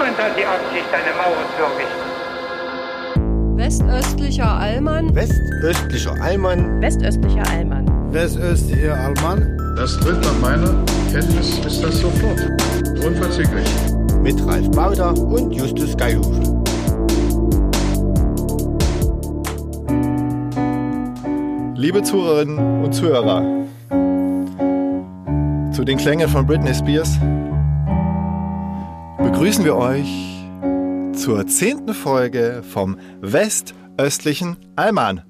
Niemand hat die Absicht, eine Mauer zu errichten. Westöstlicher Allmann. Westöstlicher Allmann. Westöstlicher Allmann. Westöstlicher Allmann. Das tritt nach meiner Kenntnis ist das sofort. Unverzüglich. Mit Ralf Bauder und Justus Geilhufe. Liebe Zuhörerinnen und Zuhörer, zu den Klängen von Britney Spears begrüßen wir euch zur zehnten Folge vom Westöstlichen Allmann.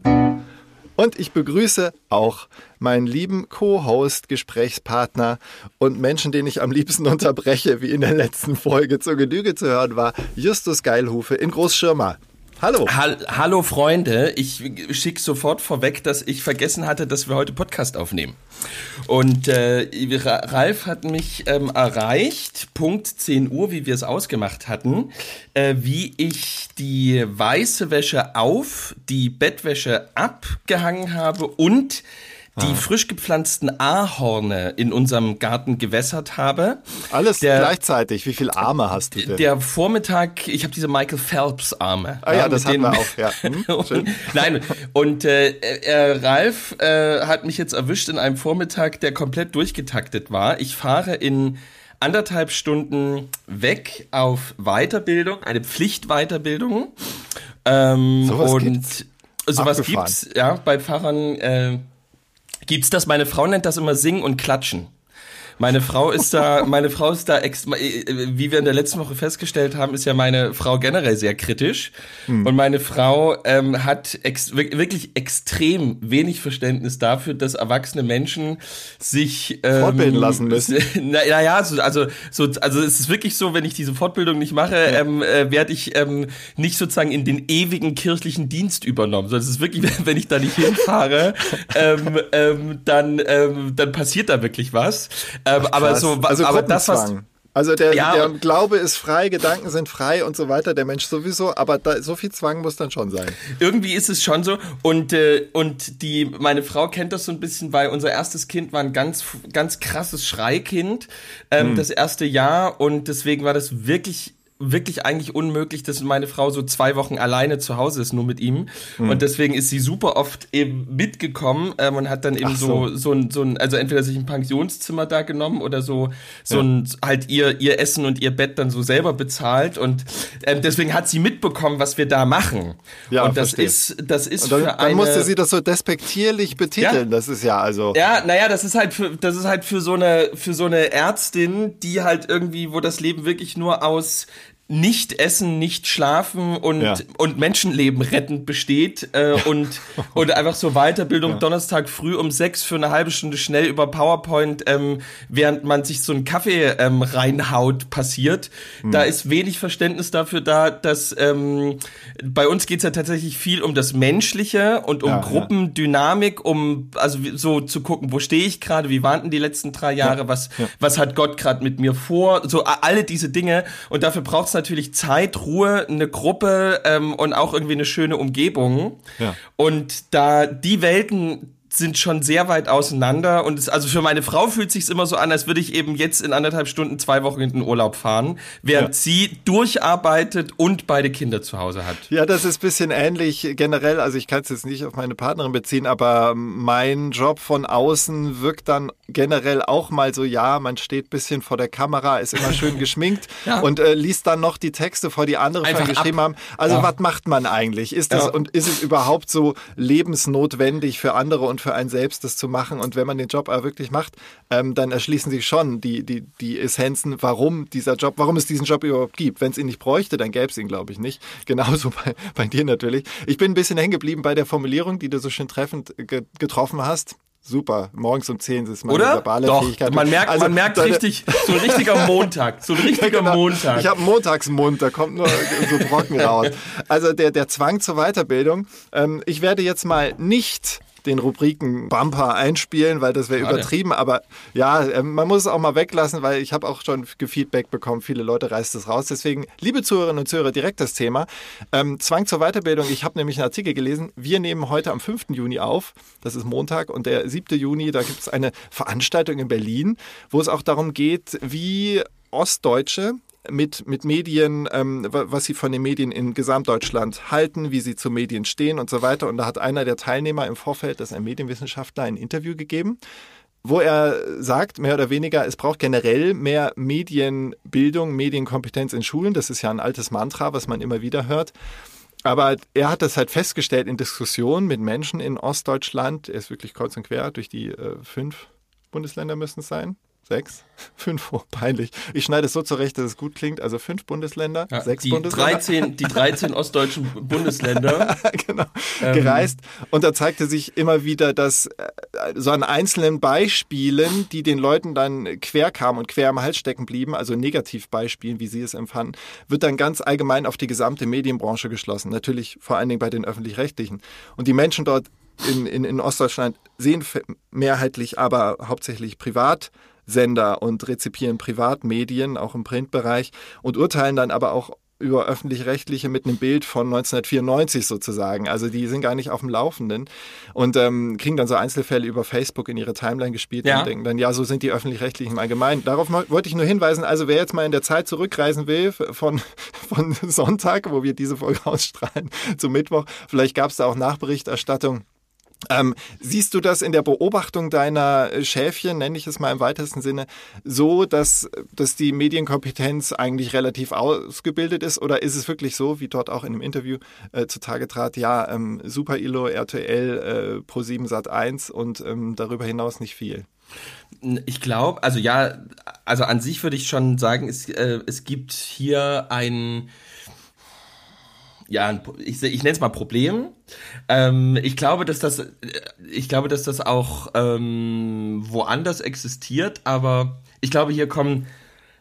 Und ich begrüße auch meinen lieben Co-Host, Gesprächspartner und Menschen, den ich am liebsten unterbreche, wie in der letzten Folge zur Genüge zu hören war, Justus Geilhufe in Großschirmer. Hallo. Hall hallo Freunde, ich schicke sofort vorweg, dass ich vergessen hatte, dass wir heute Podcast aufnehmen. Und äh, Ralf hat mich ähm, erreicht, Punkt 10 Uhr, wie wir es ausgemacht hatten, äh, wie ich die weiße Wäsche auf, die Bettwäsche abgehangen habe und die ah. frisch gepflanzten Ahorne in unserem Garten gewässert habe. Alles der, gleichzeitig. Wie viele Arme hast du denn? Der Vormittag, ich habe diese Michael Phelps Arme. Ah ja, ja das hatten wir auch. Ja. Hm, und, nein, und äh, äh, Ralf äh, hat mich jetzt erwischt in einem Vormittag, der komplett durchgetaktet war. Ich fahre in anderthalb Stunden weg auf Weiterbildung, eine Pflichtweiterbildung. Ähm, sowas und gibt's? sowas Abgefahren. gibt's, ja, bei Fahrern äh, gibt's das. Meine Frau nennt das immer Singen und Klatschen. Meine Frau ist da, meine Frau ist da, ex wie wir in der letzten Woche festgestellt haben, ist ja meine Frau generell sehr kritisch. Hm. Und meine Frau ähm, hat ex wirklich extrem wenig Verständnis dafür, dass erwachsene Menschen sich ähm, fortbilden lassen müssen. Naja, na so, also, so, also es ist wirklich so, wenn ich diese Fortbildung nicht mache, ja. ähm, äh, werde ich ähm, nicht sozusagen in den ewigen kirchlichen Dienst übernommen. So, es ist wirklich, wenn ich da nicht hinfahre, ähm, ähm, dann, ähm, dann passiert da wirklich was. Ähm, aber so, also aber das was also der, ja, der Glaube ist frei, Gedanken sind frei und so weiter, der Mensch sowieso, aber da, so viel Zwang muss dann schon sein. Irgendwie ist es schon so und äh, und die meine Frau kennt das so ein bisschen, weil unser erstes Kind war ein ganz ganz krasses Schreikind, ähm, hm. das erste Jahr und deswegen war das wirklich wirklich eigentlich unmöglich, dass meine Frau so zwei Wochen alleine zu Hause ist, nur mit ihm. Mhm. Und deswegen ist sie super oft eben mitgekommen ähm, und hat dann eben so. so, so ein, so ein, also entweder sich ein Pensionszimmer da genommen oder so, so ja. ein, halt ihr, ihr Essen und ihr Bett dann so selber bezahlt. Und ähm, deswegen hat sie mitbekommen, was wir da machen. Ja, und das verstehe. ist, das ist und dann, für eine. Dann musste sie das so despektierlich betiteln. Ja. Das ist ja also. Ja, naja, das ist halt für, das ist halt für so eine, für so eine Ärztin, die halt irgendwie, wo das Leben wirklich nur aus nicht essen, nicht schlafen und, ja. und Menschenleben rettend besteht äh, und, und einfach so Weiterbildung ja. Donnerstag früh um sechs für eine halbe Stunde schnell über PowerPoint, ähm, während man sich so einen Kaffee ähm, reinhaut, passiert. Mhm. Da ist wenig Verständnis dafür da, dass ähm, bei uns geht's ja tatsächlich viel um das Menschliche und um ja, Gruppendynamik, um also so zu gucken, wo stehe ich gerade, wie waren denn die letzten drei Jahre, was, was hat Gott gerade mit mir vor, so alle diese Dinge und dafür braucht's natürlich Zeit, Ruhe, eine Gruppe ähm, und auch irgendwie eine schöne Umgebung. Ja. Und da die Welten sind schon sehr weit auseinander und es, also für meine Frau fühlt sich immer so an, als würde ich eben jetzt in anderthalb Stunden zwei Wochen in den Urlaub fahren, während ja. sie durcharbeitet und beide Kinder zu Hause hat. Ja, das ist bisschen ähnlich generell. Also ich kann es jetzt nicht auf meine Partnerin beziehen, aber mein Job von außen wirkt dann generell auch mal so, ja, man steht bisschen vor der Kamera, ist immer schön geschminkt ja. und äh, liest dann noch die Texte vor, die andere Einfach geschrieben ab. haben. Also ja. was macht man eigentlich? Ist das und ist es überhaupt so lebensnotwendig für andere und für einen selbst, das zu machen. Und wenn man den Job aber wirklich macht, ähm, dann erschließen sich schon die, die, die Essenzen, warum dieser Job, warum es diesen Job überhaupt gibt. Wenn es ihn nicht bräuchte, dann gäbe es ihn, glaube ich, nicht. Genauso bei, bei dir natürlich. Ich bin ein bisschen hängen geblieben bei der Formulierung, die du so schön treffend ge getroffen hast. Super, morgens um 10 ist meine Oder? verbale Doch, Fähigkeit. Man merkt, also, man merkt richtig, so ein richtiger Montag, so ein richtiger genau. Montag. Ich habe Montagsmund, da kommt nur so Brocken raus. Also der, der Zwang zur Weiterbildung. Ähm, ich werde jetzt mal nicht den Rubriken Bumper einspielen, weil das wäre übertrieben. Aber ja, ähm, man muss es auch mal weglassen, weil ich habe auch schon Feedback bekommen. Viele Leute reißen es raus. Deswegen, liebe Zuhörerinnen und Zuhörer, direkt das Thema. Ähm, Zwang zur Weiterbildung. Ich habe nämlich einen Artikel gelesen. Wir nehmen heute am 5. Juni auf. Das ist Montag. Und der 7. Juni, da gibt es eine Veranstaltung in Berlin, wo es auch darum geht, wie Ostdeutsche mit, mit Medien, ähm, was sie von den Medien in Gesamtdeutschland halten, wie sie zu Medien stehen und so weiter. Und da hat einer der Teilnehmer im Vorfeld, das ist ein Medienwissenschaftler, ein Interview gegeben wo er sagt, mehr oder weniger, es braucht generell mehr Medienbildung, Medienkompetenz in Schulen. Das ist ja ein altes Mantra, was man immer wieder hört. Aber er hat das halt festgestellt in Diskussionen mit Menschen in Ostdeutschland. Er ist wirklich kreuz und quer durch die äh, fünf Bundesländer müssen es sein sechs, fünf, oh, peinlich. Ich schneide es so zurecht, dass es gut klingt. Also fünf Bundesländer, ja, sechs die Bundesländer. 13, die 13 ostdeutschen Bundesländer. genau, ähm. gereist. Und da zeigte sich immer wieder, dass äh, so an einzelnen Beispielen, die den Leuten dann quer kamen und quer am Hals stecken blieben, also Negativbeispielen, wie sie es empfanden, wird dann ganz allgemein auf die gesamte Medienbranche geschlossen. Natürlich vor allen Dingen bei den öffentlich-rechtlichen. Und die Menschen dort in, in, in Ostdeutschland sehen mehrheitlich aber hauptsächlich privat Sender und rezipieren Privatmedien, auch im Printbereich, und urteilen dann aber auch über öffentlich-rechtliche mit einem Bild von 1994 sozusagen. Also die sind gar nicht auf dem Laufenden und ähm, kriegen dann so Einzelfälle über Facebook in ihre Timeline gespielt ja. und denken dann, ja, so sind die öffentlich-rechtlichen im Allgemeinen. Darauf wollte ich nur hinweisen, also wer jetzt mal in der Zeit zurückreisen will, von, von Sonntag, wo wir diese Folge ausstrahlen, zu Mittwoch, vielleicht gab es da auch Nachberichterstattung ähm, siehst du das in der Beobachtung deiner Schäfchen, nenne ich es mal im weitesten Sinne, so, dass, dass die Medienkompetenz eigentlich relativ ausgebildet ist? Oder ist es wirklich so, wie dort auch in einem Interview äh, zutage trat, ja, ähm, Super ILO, RTL, äh, Pro7 Sat 1 und ähm, darüber hinaus nicht viel? Ich glaube, also ja, also an sich würde ich schon sagen, es, äh, es gibt hier ein ja, ich, ich nenne es mal Problem. Ähm, ich glaube, dass das, ich glaube, dass das auch ähm, woanders existiert, aber ich glaube, hier kommen,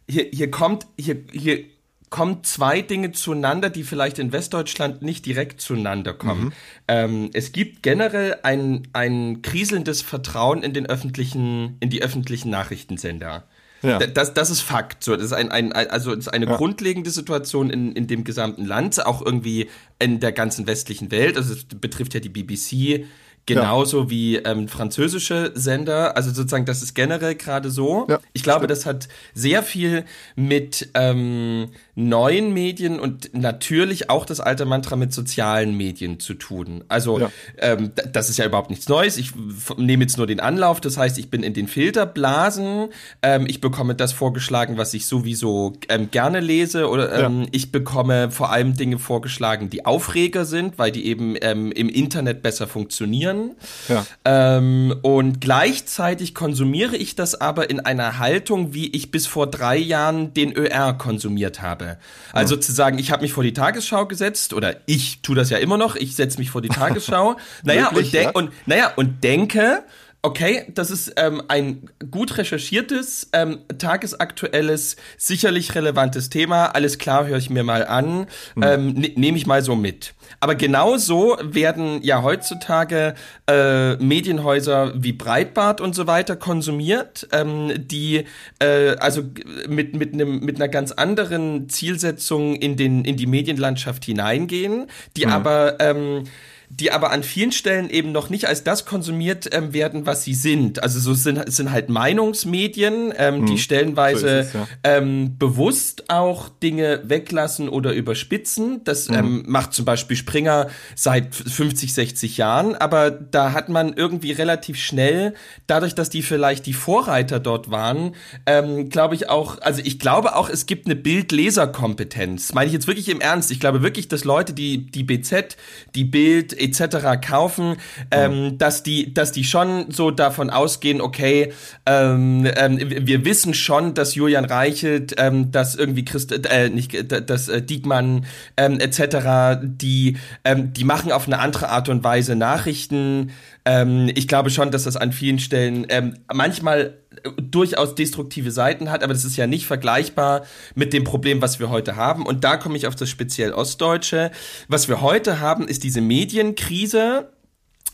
hier, hier kommt, hier, hier kommen zwei Dinge zueinander, die vielleicht in Westdeutschland nicht direkt zueinander kommen. Mhm. Ähm, es gibt generell ein, ein kriselndes Vertrauen in den öffentlichen, in die öffentlichen Nachrichtensender. Ja. Das, das ist Fakt. So, das ist ein, ein, also das ist eine ja. grundlegende Situation in, in dem gesamten Land, auch irgendwie in der ganzen westlichen Welt. Also es betrifft ja die BBC, Genauso ja. wie ähm, französische Sender. Also sozusagen, das ist generell gerade so. Ja, ich glaube, stimmt. das hat sehr viel mit ähm, neuen Medien und natürlich auch das alte Mantra mit sozialen Medien zu tun. Also ja. ähm, das ist ja überhaupt nichts Neues. Ich nehme jetzt nur den Anlauf. Das heißt, ich bin in den Filterblasen. Ähm, ich bekomme das vorgeschlagen, was ich sowieso ähm, gerne lese. Oder ähm, ich bekomme vor allem Dinge vorgeschlagen, die Aufreger sind, weil die eben ähm, im Internet besser funktionieren. Ja. Ähm, und gleichzeitig konsumiere ich das aber in einer Haltung, wie ich bis vor drei Jahren den ÖR konsumiert habe. Also ja. zu sagen, ich habe mich vor die Tagesschau gesetzt oder ich tue das ja immer noch, ich setze mich vor die Tagesschau. naja, Wirklich, und, ja? und, naja, und denke, Okay, das ist ähm, ein gut recherchiertes, ähm, tagesaktuelles, sicherlich relevantes Thema. Alles klar, höre ich mir mal an, mhm. ähm, ne, nehme ich mal so mit. Aber genauso werden ja heutzutage äh, Medienhäuser wie Breitbart und so weiter konsumiert, ähm, die äh, also mit mit einem mit einer ganz anderen Zielsetzung in den in die Medienlandschaft hineingehen, die mhm. aber ähm, die aber an vielen Stellen eben noch nicht als das konsumiert ähm, werden, was sie sind. Also so sind, es sind halt Meinungsmedien, ähm, die hm, stellenweise so es, ja. ähm, bewusst auch Dinge weglassen oder überspitzen. Das mhm. ähm, macht zum Beispiel Springer seit 50, 60 Jahren, aber da hat man irgendwie relativ schnell, dadurch, dass die vielleicht die Vorreiter dort waren, ähm, glaube ich auch, also ich glaube auch, es gibt eine Bildleserkompetenz. Meine ich jetzt wirklich im Ernst. Ich glaube wirklich, dass Leute, die die BZ, die Bild etc. kaufen, ähm, dass die, dass die schon so davon ausgehen, okay, ähm, ähm, wir wissen schon, dass Julian Reichelt, ähm, dass irgendwie Christ, äh, nicht, dass äh, Diekmann ähm, etc. die, ähm, die machen auf eine andere Art und Weise Nachrichten. Ähm, ich glaube schon, dass das an vielen Stellen ähm, manchmal durchaus destruktive Seiten hat, aber das ist ja nicht vergleichbar mit dem Problem, was wir heute haben. Und da komme ich auf das speziell Ostdeutsche. Was wir heute haben, ist diese Medienkrise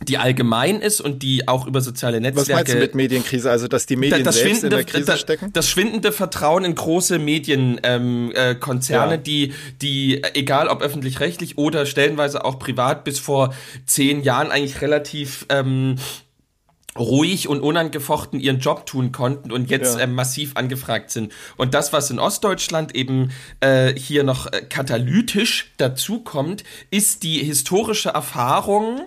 die allgemein ist und die auch über soziale Netzwerke. Was meinst du mit Medienkrise? Also, dass die Medien das selbst in der Krise das, stecken? Das schwindende Vertrauen in große Medienkonzerne, ähm, äh, ja. die, die, egal ob öffentlich-rechtlich oder stellenweise auch privat, bis vor zehn Jahren eigentlich relativ ähm, ruhig und unangefochten ihren Job tun konnten und jetzt ja. äh, massiv angefragt sind. Und das, was in Ostdeutschland eben äh, hier noch äh, katalytisch dazukommt, ist die historische Erfahrung,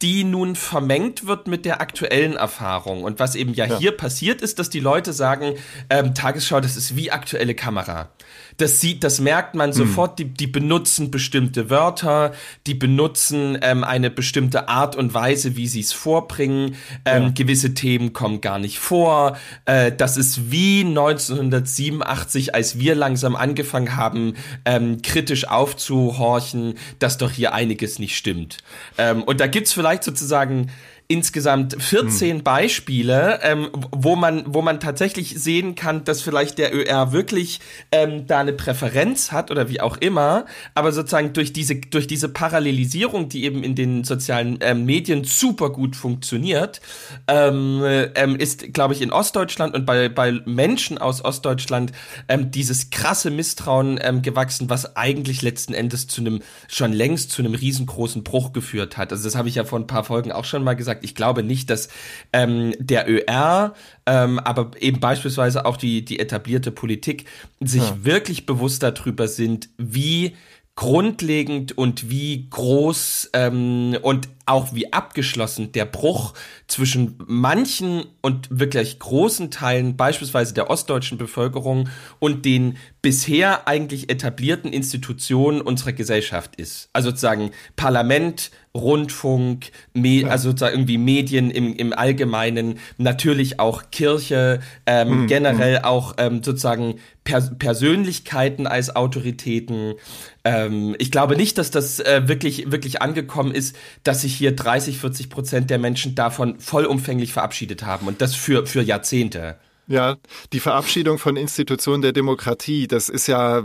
die nun vermengt wird mit der aktuellen Erfahrung. Und was eben ja, ja. hier passiert ist, dass die Leute sagen, ähm, Tagesschau, das ist wie aktuelle Kamera. Das sieht, das merkt man hm. sofort. Die, die benutzen bestimmte Wörter, die benutzen ähm, eine bestimmte Art und Weise, wie sie es vorbringen. Ähm, ja. Gewisse Themen kommen gar nicht vor. Äh, das ist wie 1987, als wir langsam angefangen haben, ähm, kritisch aufzuhorchen, dass doch hier einiges nicht stimmt. Ähm, und da gibt's vielleicht sozusagen insgesamt 14 hm. Beispiele, ähm, wo man, wo man tatsächlich sehen kann, dass vielleicht der ÖR wirklich ähm, da eine Präferenz hat oder wie auch immer, aber sozusagen durch diese, durch diese Parallelisierung, die eben in den sozialen ähm, Medien super gut funktioniert, ähm, ähm, ist, glaube ich, in Ostdeutschland und bei, bei Menschen aus Ostdeutschland ähm, dieses krasse Misstrauen gewachsen, was eigentlich letzten Endes zu einem, schon längst zu einem riesengroßen Bruch geführt hat. Also das habe ich ja vor ein paar Folgen auch schon mal gesagt gesagt, ich glaube nicht, dass ähm, der ÖR, ähm, aber eben beispielsweise auch die, die etablierte Politik sich ja. wirklich bewusst darüber sind, wie grundlegend und wie groß ähm, und auch wie abgeschlossen der Bruch zwischen manchen und wirklich großen Teilen, beispielsweise der ostdeutschen Bevölkerung und den bisher eigentlich etablierten Institutionen unserer Gesellschaft ist. Also sozusagen Parlament, Rundfunk, Me ja. also sozusagen irgendwie Medien im, im Allgemeinen, natürlich auch Kirche, ähm, mhm. generell mhm. auch ähm, sozusagen Pers Persönlichkeiten als Autoritäten. Ähm, ich glaube nicht, dass das äh, wirklich, wirklich angekommen ist, dass sich hier 30, 40 Prozent der Menschen davon vollumfänglich verabschiedet haben und das für, für Jahrzehnte. Ja, die Verabschiedung von Institutionen der Demokratie, das ist ja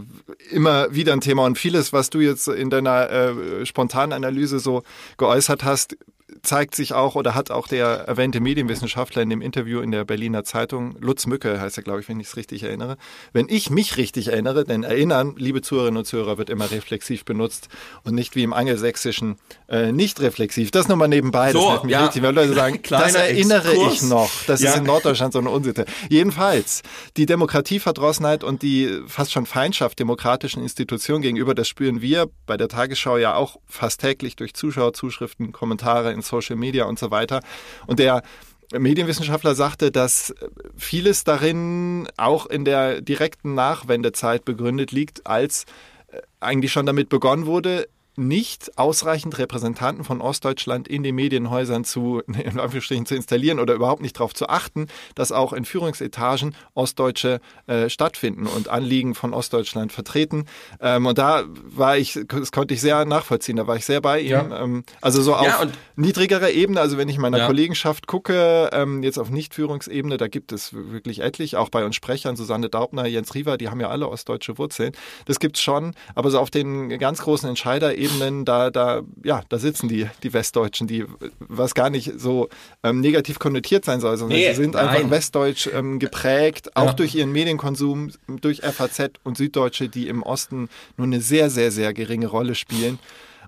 immer wieder ein Thema und vieles, was du jetzt in deiner äh, spontanen Analyse so geäußert hast, zeigt sich auch oder hat auch der erwähnte Medienwissenschaftler in dem Interview in der Berliner Zeitung, Lutz Mücke heißt er, glaube ich, wenn ich es richtig erinnere. Wenn ich mich richtig erinnere, denn erinnern, liebe Zuhörerinnen und Zuhörer, wird immer reflexiv benutzt und nicht wie im Angelsächsischen äh, nicht reflexiv. Das nochmal nebenbei, so, das mich ja. richtig, weil Leute sagen, das erinnere Exkurs. ich noch. Das ja. ist in Norddeutschland so eine Unsitte. Jedenfalls, die Demokratieverdrossenheit und die fast schon Feindschaft demokratischen Institutionen gegenüber, das spüren wir bei der Tagesschau ja auch fast täglich durch Zuschauerzuschriften, Kommentare in Social Media und so weiter. Und der Medienwissenschaftler sagte, dass vieles darin auch in der direkten Nachwendezeit begründet liegt, als äh, eigentlich schon damit begonnen wurde, nicht ausreichend Repräsentanten von Ostdeutschland in den Medienhäusern zu, in Anführungsstrichen, zu installieren oder überhaupt nicht darauf zu achten, dass auch in Führungsetagen Ostdeutsche äh, stattfinden und Anliegen von Ostdeutschland vertreten. Ähm, und da war ich, das konnte ich sehr nachvollziehen, da war ich sehr bei ihm. Ja. Ähm, also so auf ja, niedrigerer Ebene, also wenn ich meiner ja. Kollegenschaft gucke, ähm, jetzt auf Nicht-Führungsebene, da gibt es wirklich etlich, auch bei uns Sprechern, Susanne Daubner, Jens Riewer, die haben ja alle ostdeutsche Wurzeln. Das gibt's schon, aber so auf den ganz großen Entscheiderebenen Ebenen, da, da, ja, da sitzen die, die Westdeutschen, die, was gar nicht so ähm, negativ konnotiert sein soll, sondern nee, sie sind nein. einfach westdeutsch ähm, geprägt, auch ja. durch ihren Medienkonsum, durch FAZ und Süddeutsche, die im Osten nur eine sehr, sehr, sehr geringe Rolle spielen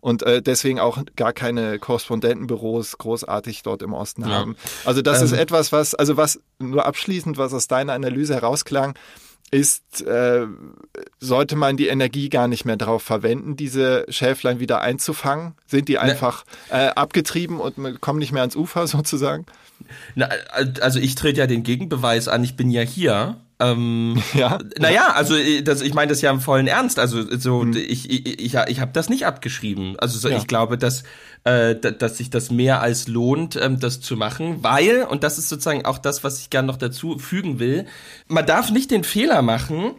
und äh, deswegen auch gar keine Korrespondentenbüros großartig dort im Osten ja. haben. Also das ähm. ist etwas, was, also was nur abschließend, was aus deiner Analyse herausklang, ist, äh, sollte man die Energie gar nicht mehr darauf verwenden, diese Schäflein wieder einzufangen? Sind die ne. einfach äh, abgetrieben und kommen nicht mehr ans Ufer sozusagen? Na, also ich trete ja den Gegenbeweis an, ich bin ja hier ähm, ja. Naja, also äh, das, ich meine das ja im vollen Ernst. Also so, mhm. ich, ich, ich, ich habe das nicht abgeschrieben. Also so, ja. ich glaube, dass, äh, dass sich das mehr als lohnt, ähm, das zu machen, weil, und das ist sozusagen auch das, was ich gerne noch dazu fügen will, man darf nicht den Fehler machen,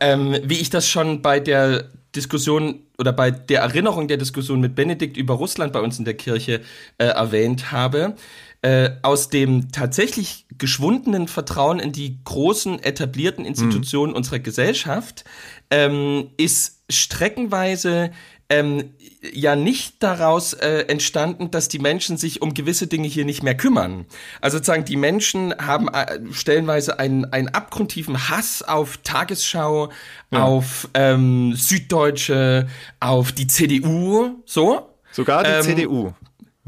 ähm, wie ich das schon bei der Diskussion oder bei der Erinnerung der Diskussion mit Benedikt über Russland bei uns in der Kirche äh, erwähnt habe, äh, aus dem tatsächlich geschwundenen Vertrauen in die großen etablierten Institutionen mhm. unserer Gesellschaft ähm, ist streckenweise ähm, ja nicht daraus äh, entstanden, dass die Menschen sich um gewisse Dinge hier nicht mehr kümmern. Also sozusagen die Menschen haben äh, stellenweise einen, einen abgrundtiefen Hass auf Tagesschau, ja. auf ähm, Süddeutsche, auf die CDU, so. Sogar die ähm, CDU.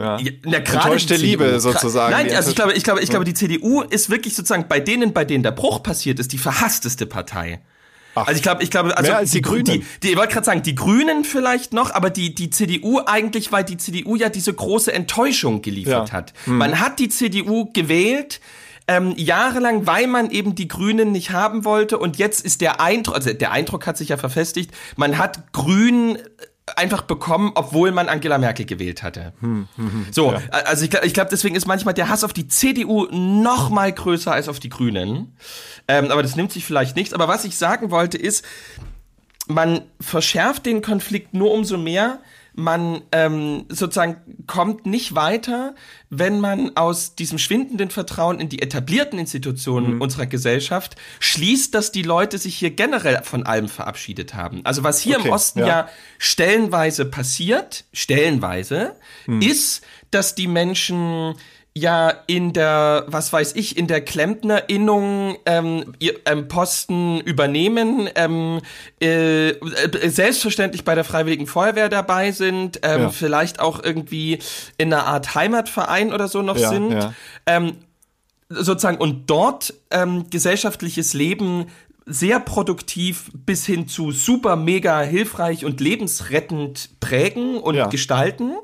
Ja. Na, Enttäuschte Liebe sozusagen. Nein, also ich glaube, ich glaube, ich glaube, die CDU ist wirklich sozusagen bei denen, bei denen der Bruch passiert ist, die verhassteste Partei. Ach, also ich glaube, ich glaube, also als die, die Grünen. Die, die, ich wollte gerade sagen, die Grünen vielleicht noch, aber die die CDU eigentlich, weil die CDU ja diese große Enttäuschung geliefert ja. hat. Hm. Man hat die CDU gewählt. Ähm, jahrelang, weil man eben die Grünen nicht haben wollte und jetzt ist der Eindruck, also der Eindruck hat sich ja verfestigt, man hat Grün einfach bekommen, obwohl man Angela Merkel gewählt hatte. Hm, hm, hm, so, ja. also ich, ich glaube, deswegen ist manchmal der Hass auf die CDU noch mal größer als auf die Grünen. Ähm, aber das nimmt sich vielleicht nichts. Aber was ich sagen wollte ist, man verschärft den Konflikt nur umso mehr, man ähm, sozusagen kommt nicht weiter, wenn man aus diesem schwindenden Vertrauen in die etablierten Institutionen mhm. unserer Gesellschaft schließt, dass die Leute sich hier generell von allem verabschiedet haben. Also was hier okay, im Osten ja. ja. stellenweise passiert, stellenweise, mhm. ist, dass die Menschen ja in der, was weiß ich, in der Klempnerinnung ähm, ihr, ähm, Posten übernehmen, ähm, äh, selbstverständlich bei der Freiwilligen Feuerwehr dabei sind, ähm, ja. vielleicht auch irgendwie in einer Art Heimatverein oder so noch ja, sind. Ja. Ähm, sozusagen und dort ähm, gesellschaftliches Leben sehr produktiv bis hin zu super mega hilfreich und lebensrettend prägen und gestalten,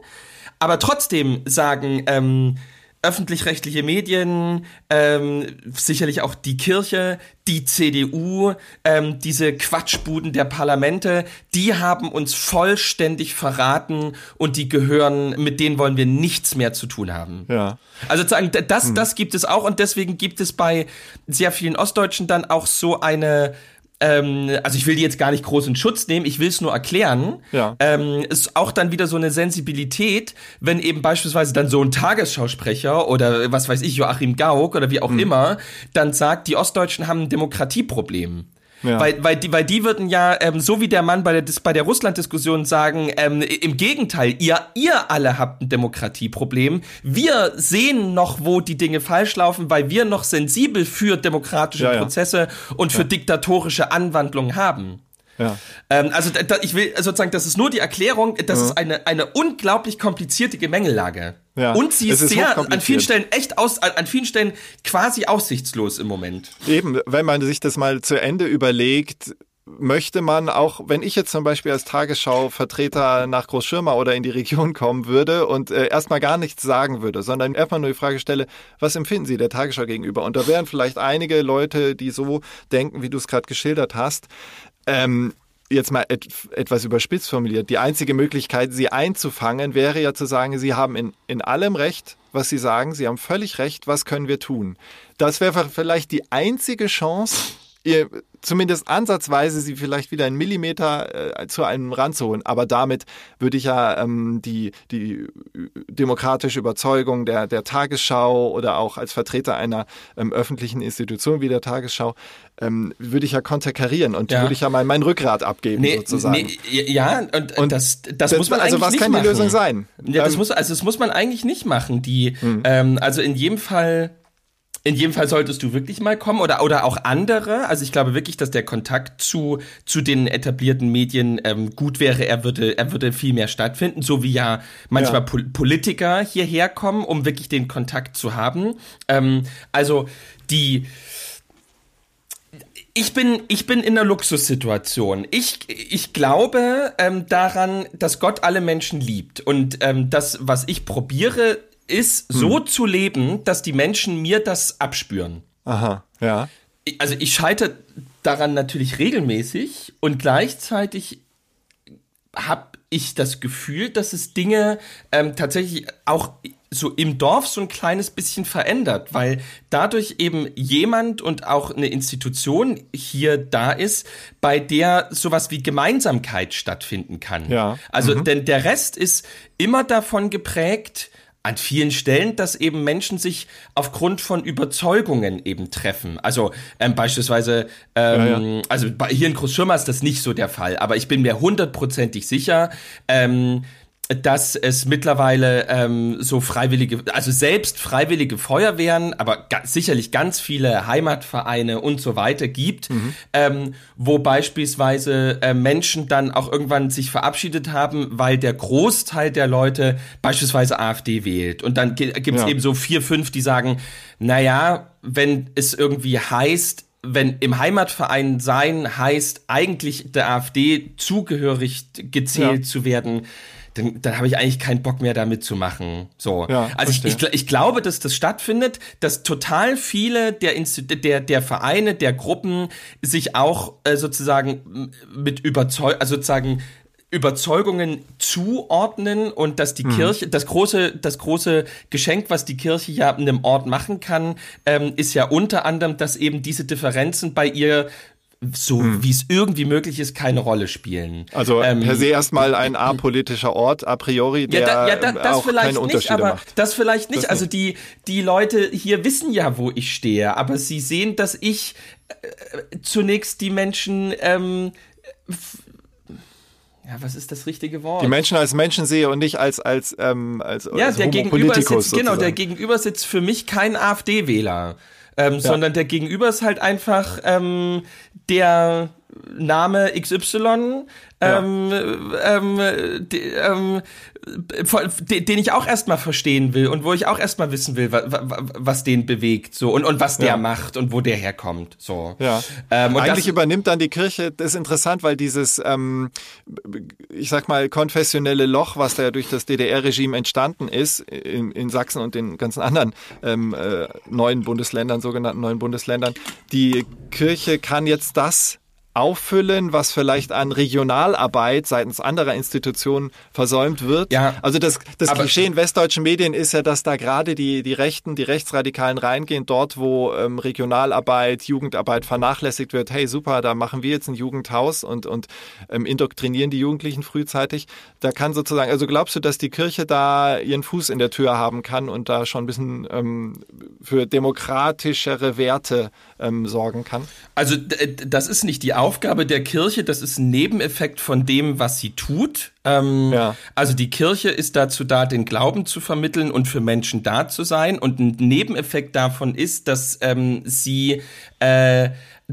aber trotzdem sagen, ähm, öffentlich-rechtliche Medien, ähm, sicherlich auch die Kirche, die CDU, ähm, diese Quatschbuden der Parlamente, die haben uns vollständig verraten und die gehören, mit denen wollen wir nichts mehr zu tun haben. Ja. Also sagen, das, hm. das gibt es auch und deswegen gibt es bei sehr vielen Ostdeutschen dann auch so eine ähm, also ich will die jetzt gar nicht groß in Schutz nehmen, ich will es nur erklären. Ja. Ähm, ist auch dann wieder so eine Sensibilität, wenn eben beispielsweise dann so ein Tagesschausprecher oder was weiß ich, Joachim Gauck oder wie auch mhm. immer, dann sagt, die Ostdeutschen haben ein Demokratieproblem. Ja. Weil, weil, die, weil die würden ja, ähm, so wie der Mann bei der, bei der Russland-Diskussion sagen, ähm, im Gegenteil, ihr, ihr alle habt ein Demokratieproblem. Wir sehen noch, wo die Dinge falsch laufen, weil wir noch sensibel für demokratische ja, Prozesse und für diktatorische Anwandlungen haben. Ja. Ähm, also da, ich will sozusagen, das ist nur die Erklärung, das ja. ist eine, eine unglaublich komplizierte Gemengelage. Ja. Und sie ist, ist sehr an vielen Stellen echt aus, an, an, vielen Stellen quasi aussichtslos im Moment. Eben, wenn man sich das mal zu Ende überlegt, möchte man auch, wenn ich jetzt zum Beispiel als Tagesschau-Vertreter nach Großschirma oder in die Region kommen würde und äh, erstmal gar nichts sagen würde, sondern erstmal nur die Frage stelle, was empfinden Sie der Tagesschau gegenüber? Und da wären vielleicht einige Leute, die so denken, wie du es gerade geschildert hast, ähm, jetzt mal et etwas überspitzt formuliert, die einzige Möglichkeit, sie einzufangen, wäre ja zu sagen, sie haben in, in allem Recht, was sie sagen, sie haben völlig recht, was können wir tun? Das wäre vielleicht die einzige Chance, ihr zumindest ansatzweise sie vielleicht wieder einen Millimeter äh, zu einem ranzuholen. Aber damit würde ich ja ähm, die, die demokratische Überzeugung der, der Tagesschau oder auch als Vertreter einer ähm, öffentlichen Institution wie der Tagesschau, ähm, würde ich ja konterkarieren und ja. würde ich ja mal mein Rückgrat abgeben nee, sozusagen. Nee, ja, und, und das, das, das, muss man also eigentlich was kann die Lösung sein? Ja, das ähm, muss, also das muss man eigentlich nicht machen. Die, mhm. ähm, also in jedem Fall in jedem Fall solltest du wirklich mal kommen oder, oder auch andere. Also ich glaube wirklich, dass der Kontakt zu, zu den etablierten Medien ähm, gut wäre. Er würde, er würde viel mehr stattfinden, so wie ja manchmal ja. Politiker hierher kommen, um wirklich den Kontakt zu haben. Ähm, also die, ich bin, ich bin in einer Luxussituation. Ich, ich glaube ähm, daran, dass Gott alle Menschen liebt. Und ähm, das, was ich probiere, ist, hm. so zu leben, dass die Menschen mir das abspüren. Aha, ja. Also ich scheitere daran natürlich regelmäßig und gleichzeitig habe ich das Gefühl, dass es Dinge ähm, tatsächlich auch so im Dorf so ein kleines bisschen verändert, weil dadurch eben jemand und auch eine Institution hier da ist, bei der sowas wie Gemeinsamkeit stattfinden kann. Ja. Also mhm. denn der Rest ist immer davon geprägt, an vielen Stellen, dass eben Menschen sich aufgrund von Überzeugungen eben treffen. Also ähm, beispielsweise, ähm, ja, ja. also bei, hier in Großschirma ist das nicht so der Fall, aber ich bin mir hundertprozentig sicher, ähm, dass es mittlerweile ähm, so freiwillige, also selbst freiwillige Feuerwehren, aber ga sicherlich ganz viele Heimatvereine und so weiter gibt, mhm. ähm, wo beispielsweise äh, Menschen dann auch irgendwann sich verabschiedet haben, weil der Großteil der Leute beispielsweise AfD wählt. Und dann gibt es ja. eben so vier, fünf, die sagen, naja, wenn es irgendwie heißt, wenn im Heimatverein sein heißt, eigentlich der AfD zugehörig gezählt ja. zu werden, dann, dann habe ich eigentlich keinen Bock mehr damit zu machen. So. Ja, also ich, ich, ich, glaube, dass das stattfindet, dass total viele der, der, der Vereine, der Gruppen sich auch äh, sozusagen mit Überzeug, also sozusagen Überzeugungen zuordnen und dass die mhm. Kirche, das große, das große Geschenk, was die Kirche ja in einem Ort machen kann, ähm, ist ja unter anderem, dass eben diese Differenzen bei ihr so hm. wie es irgendwie möglich ist, keine Rolle spielen. Also ähm, per se erstmal ein apolitischer Ort a priori, der ja, da, ja, da, das auch vielleicht keine Unterschiede nicht, aber macht. Das vielleicht nicht. Das also die die Leute hier wissen ja, wo ich stehe, aber sie sehen, dass ich äh, zunächst die Menschen ähm, ja, was ist das richtige Wort? Die Menschen als Menschen sehe und nicht als als ähm, als ja, als der Gegenüber sitzt, genau, der Gegenüber sitzt für mich kein AfD-Wähler ähm, ja. sondern der Gegenüber ist halt einfach ähm, der Name XY, ähm, ja. ähm, ähm, den ich auch erstmal verstehen will und wo ich auch erstmal wissen will, was, was den bewegt so und, und was der ja. macht und wo der herkommt. So. Ja. Ähm, Eigentlich das, übernimmt dann die Kirche, das ist interessant, weil dieses, ähm, ich sag mal, konfessionelle Loch, was da ja durch das DDR-Regime entstanden ist, in, in, Sachsen und den ganzen anderen ähm, äh, neuen Bundesländern, sogenannten neuen Bundesländern, die Kirche kann jetzt das auffüllen, was vielleicht an Regionalarbeit seitens anderer Institutionen versäumt wird. Ja, also das, das Klischee in westdeutschen Medien ist ja, dass da gerade die, die Rechten, die Rechtsradikalen reingehen, dort wo ähm, Regionalarbeit, Jugendarbeit vernachlässigt wird. Hey, super, da machen wir jetzt ein Jugendhaus und, und ähm, indoktrinieren die Jugendlichen frühzeitig. Da kann sozusagen, also glaubst du, dass die Kirche da ihren Fuß in der Tür haben kann und da schon ein bisschen ähm, für demokratischere Werte ähm, sorgen kann? Also das ist nicht die Aufgabe der Kirche, das ist ein Nebeneffekt von dem, was sie tut. Ähm, ja. Also die Kirche ist dazu da, den Glauben zu vermitteln und für Menschen da zu sein. Und ein Nebeneffekt davon ist, dass ähm, sie äh,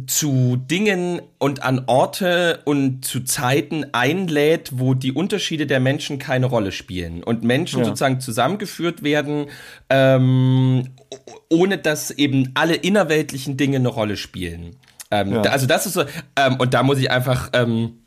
zu Dingen und an Orte und zu Zeiten einlädt, wo die Unterschiede der Menschen keine Rolle spielen und Menschen ja. sozusagen zusammengeführt werden, ähm, ohne dass eben alle innerweltlichen Dinge eine Rolle spielen. Ähm, ja. Also das ist so, ähm, und da muss ich einfach ähm,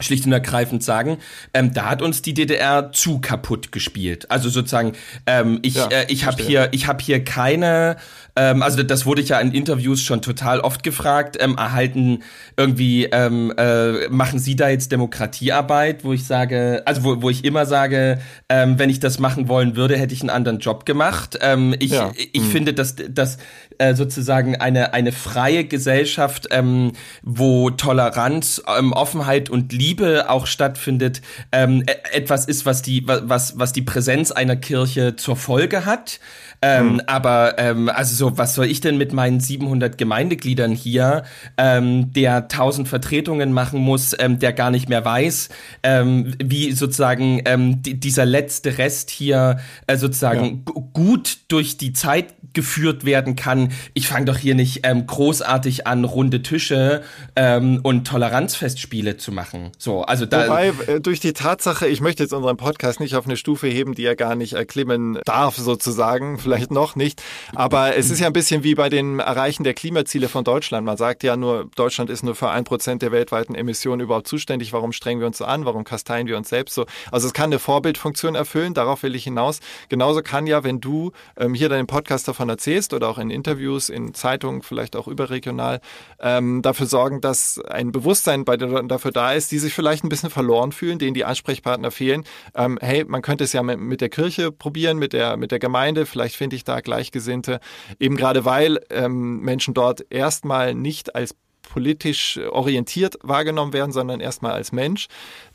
schlicht und ergreifend sagen, ähm, da hat uns die DDR zu kaputt gespielt. Also sozusagen, ähm, ich, ja, äh, ich habe hier, ich habe hier keine ähm, also das wurde ich ja in Interviews schon total oft gefragt, ähm, erhalten irgendwie, ähm, äh, machen Sie da jetzt Demokratiearbeit, wo ich sage, also wo, wo ich immer sage, ähm, wenn ich das machen wollen würde, hätte ich einen anderen Job gemacht. Ähm, ich ja. ich mhm. finde, dass, dass äh, sozusagen eine, eine freie Gesellschaft, ähm, wo Toleranz, ähm, Offenheit und Liebe auch stattfindet, ähm, e-, etwas ist, was die, was, was die Präsenz einer Kirche zur Folge hat. Ähm, mhm. Aber ähm, also so, was soll ich denn mit meinen 700 Gemeindegliedern hier, ähm, der 1000 Vertretungen machen muss, ähm, der gar nicht mehr weiß, ähm, wie sozusagen ähm, dieser letzte Rest hier äh, sozusagen ja. gut durch die Zeit geführt werden kann. Ich fange doch hier nicht ähm, großartig an, runde Tische ähm, und Toleranzfestspiele zu machen. So, also da. Wobei, äh, durch die Tatsache, ich möchte jetzt unseren Podcast nicht auf eine Stufe heben, die er gar nicht erklimmen darf, sozusagen, vielleicht noch nicht. Aber es ist ja ein bisschen wie bei den Erreichen der Klimaziele von Deutschland. Man sagt ja nur, Deutschland ist nur für ein Prozent der weltweiten Emissionen überhaupt zuständig. Warum strengen wir uns so an? Warum kasteien wir uns selbst so? Also es kann eine Vorbildfunktion erfüllen, darauf will ich hinaus. Genauso kann ja, wenn du ähm, hier deinen Podcast davon erzählst oder auch in Interviews, in Zeitungen, vielleicht auch überregional, ähm, dafür sorgen, dass ein Bewusstsein bei den Leuten dafür da ist, die sich vielleicht ein bisschen verloren fühlen, denen die Ansprechpartner fehlen. Ähm, hey, man könnte es ja mit, mit der Kirche probieren, mit der, mit der Gemeinde. Vielleicht finde ich da Gleichgesinnte. Eben gerade weil ähm, Menschen dort erstmal nicht als politisch orientiert wahrgenommen werden, sondern erstmal als Mensch.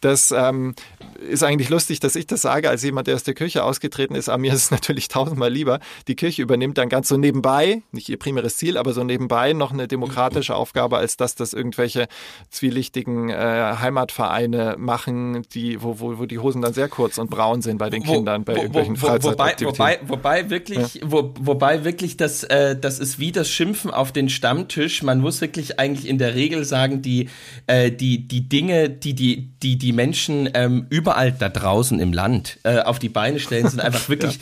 Das ähm, ist eigentlich lustig, dass ich das sage, als jemand, der aus der Kirche ausgetreten ist. Aber mir ist es natürlich tausendmal lieber. Die Kirche übernimmt dann ganz so nebenbei, nicht ihr primäres Ziel, aber so nebenbei noch eine demokratische Aufgabe, als dass das irgendwelche zwielichtigen äh, Heimatvereine machen, die, wo, wo, wo die Hosen dann sehr kurz und braun sind bei den Wo- Kindern, bei wo- irgendwelchen wo, wobei, wobei, wobei wirklich, wo, wobei wirklich das, äh, das ist wie das Schimpfen auf den Stammtisch. Man muss wirklich eigentlich in der Regel sagen, die, äh, die, die Dinge, die die, die, die Menschen ähm, überall da draußen im Land äh, auf die Beine stellen, sind einfach wirklich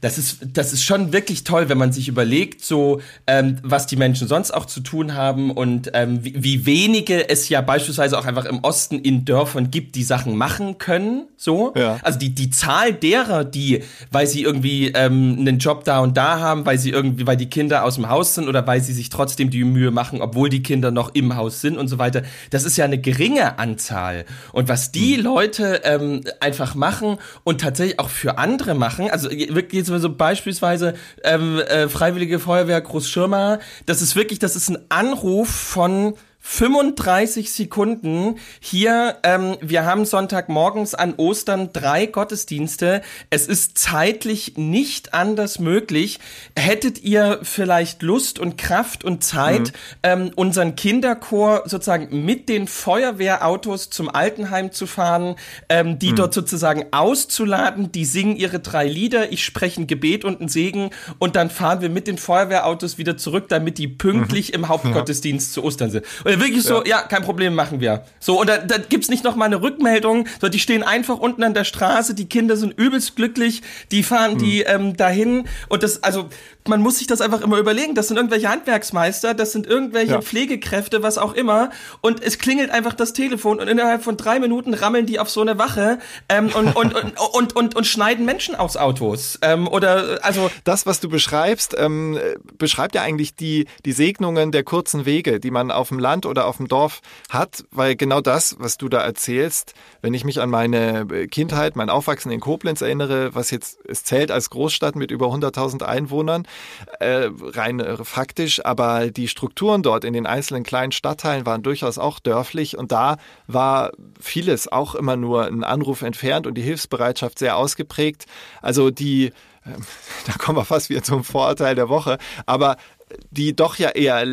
das ist, das ist schon wirklich toll, wenn man sich überlegt, so ähm, was die Menschen sonst auch zu tun haben und ähm, wie, wie wenige es ja beispielsweise auch einfach im Osten in Dörfern gibt, die Sachen machen können. So, Ja. also die die Zahl derer, die, weil sie irgendwie ähm, einen Job da und da haben, weil sie irgendwie, weil die Kinder aus dem Haus sind oder weil sie sich trotzdem die Mühe machen, obwohl die Kinder noch im Haus sind und so weiter, das ist ja eine geringe Anzahl. Und was die Leute ähm, einfach machen und tatsächlich auch für andere machen, also wirklich jetzt mal so beispielsweise ähm, äh, Freiwillige Feuerwehr Großschirma, das ist wirklich, das ist ein Anruf von 35 Sekunden. Hier, ähm, wir haben Sonntagmorgens an Ostern drei Gottesdienste. Es ist zeitlich nicht anders möglich. Hättet ihr vielleicht Lust und Kraft und Zeit, ähm, unseren Kinderchor sozusagen mit den Feuerwehrautos zum Altenheim zu fahren, ähm, die dort sozusagen auszuladen, die singen ihre drei Lieder, ich spreche ein Gebet und einen Segen und dann fahren wir mit den Feuerwehrautos wieder zurück, damit die pünktlich im Hauptgottesdienst zu Ostern sind. Und wirklich so, ja. kein Problem, machen wir. So, und da, da gibt's nicht noch mal eine Rückmeldung, sondern die stehen einfach unten an der Straße, die Kinder sind übelst glücklich, die fahren die ähm, dahin und das, also man muss sich das einfach immer überlegen, das sind irgendwelche Handwerksmeister, das sind irgendwelche Ja. Pflegekräfte, was auch immer. Und es klingelt einfach das Telefon und innerhalb von drei Minuten rammeln die auf so eine Wache ähm, und, und, und, und, und, und schneiden Menschen aus Autos. Ähm, oder, also das, was du beschreibst, ähm, äh, beschreibt ja eigentlich die, die Segnungen der kurzen Wege, die man auf dem Land oder auf dem Dorf hat, weil genau das, was du da erzählst, wenn ich mich an meine äh, Kindheit, mein Aufwachsen in Koblenz erinnere, was jetzt, es zählt als Großstadt mit über 100.000 Einwohnern, äh, rein äh, faktisch, aber die Strukturen dort in den einzelnen kleinen Stadtteilen waren durchaus auch dörflich und da war vieles auch immer nur ein Anruf entfernt und die Hilfsbereitschaft sehr ausgeprägt. Also die, ähm, da kommen wir fast wieder zum Vorurteil der Woche, aber die doch ja eher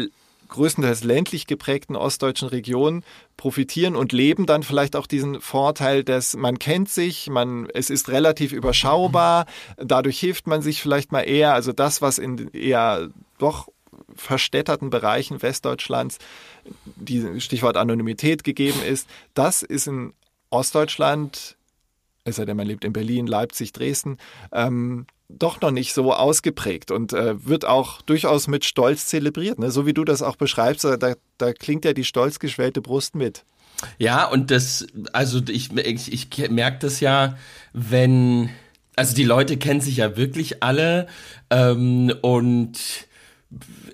größtenteils ländlich geprägten ostdeutschen Regionen profitieren und leben dann vielleicht auch diesen Vorteil, dass man kennt sich, man, es ist relativ überschaubar, dadurch hilft man sich vielleicht mal eher, also das, was in eher doch verstädterten Bereichen Westdeutschlands, die Stichwort Anonymität gegeben ist, das ist in Ostdeutschland, es sei denn, man lebt in Berlin, Leipzig, Dresden, ähm, doch noch nicht so ausgeprägt und äh, wird auch durchaus mit Stolz zelebriert. Ne? So wie du das auch beschreibst, äh, da, da klingt ja die stolz geschwellte Brust mit. Ja, und das, also ich, ich, ich merke das ja, wenn, also die Leute kennen sich ja wirklich alle ähm, und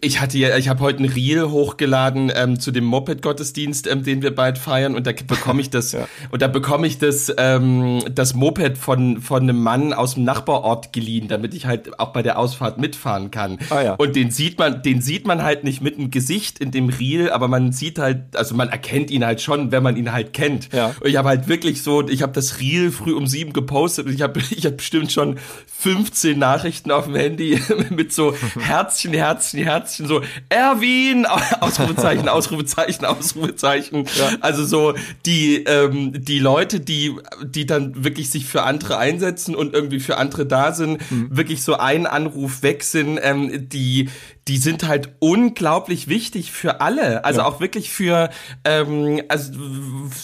ich hatte ja, ich habe heute ein Reel hochgeladen ähm, zu dem Moped-Gottesdienst, ähm, den wir bald feiern, und da bekomme ich das, Ja. und da bekomme ich das, ähm, das Moped von von einem Mann aus dem Nachbarort geliehen, damit ich halt auch bei der Ausfahrt mitfahren kann. Ah, ja. Und den sieht man, den sieht man halt nicht mit dem Gesicht in dem Reel, aber man sieht halt, also man erkennt ihn halt schon, wenn man ihn halt kennt. Ja. Und ich habe halt wirklich so, ich habe das Reel früh um sieben gepostet und ich habe ich hab bestimmt schon 15 Nachrichten auf dem Handy mit so Herzchen, Herzchen, Herzchen, so Erwin, Ausrufezeichen, Ausrufezeichen, Ausrufezeichen. Also so die, ähm, die Leute, die, die dann wirklich sich für andere einsetzen und irgendwie für andere da sind, wirklich so einen Anruf weg sind, ähm, die, die sind halt unglaublich wichtig für alle. Also auch wirklich für, ähm, also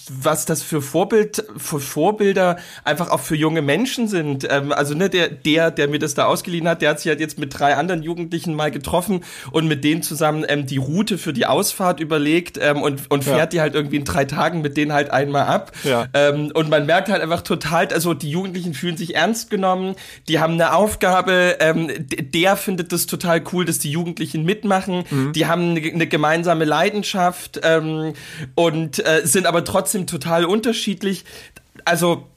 was das für Vorbild, für Vorbilder einfach auch für junge Menschen sind. Ähm, also ne, der, der, der mir das da ausgeliehen hat, der hat sich halt jetzt mit drei anderen Jugendlichen mal getroffen und mit denen zusammen ähm, die Route für die Ausfahrt überlegt ähm, und, und fährt Ja. die halt irgendwie in drei Tagen mit denen halt einmal ab. Ja. Ähm, und man merkt halt einfach total, also die Jugendlichen fühlen sich ernst genommen, die haben eine Aufgabe, ähm, der findet das total cool, dass die Jugendlichen mitmachen, die haben eine, eine gemeinsame Leidenschaft ähm, und äh, sind aber trotzdem total unterschiedlich. Also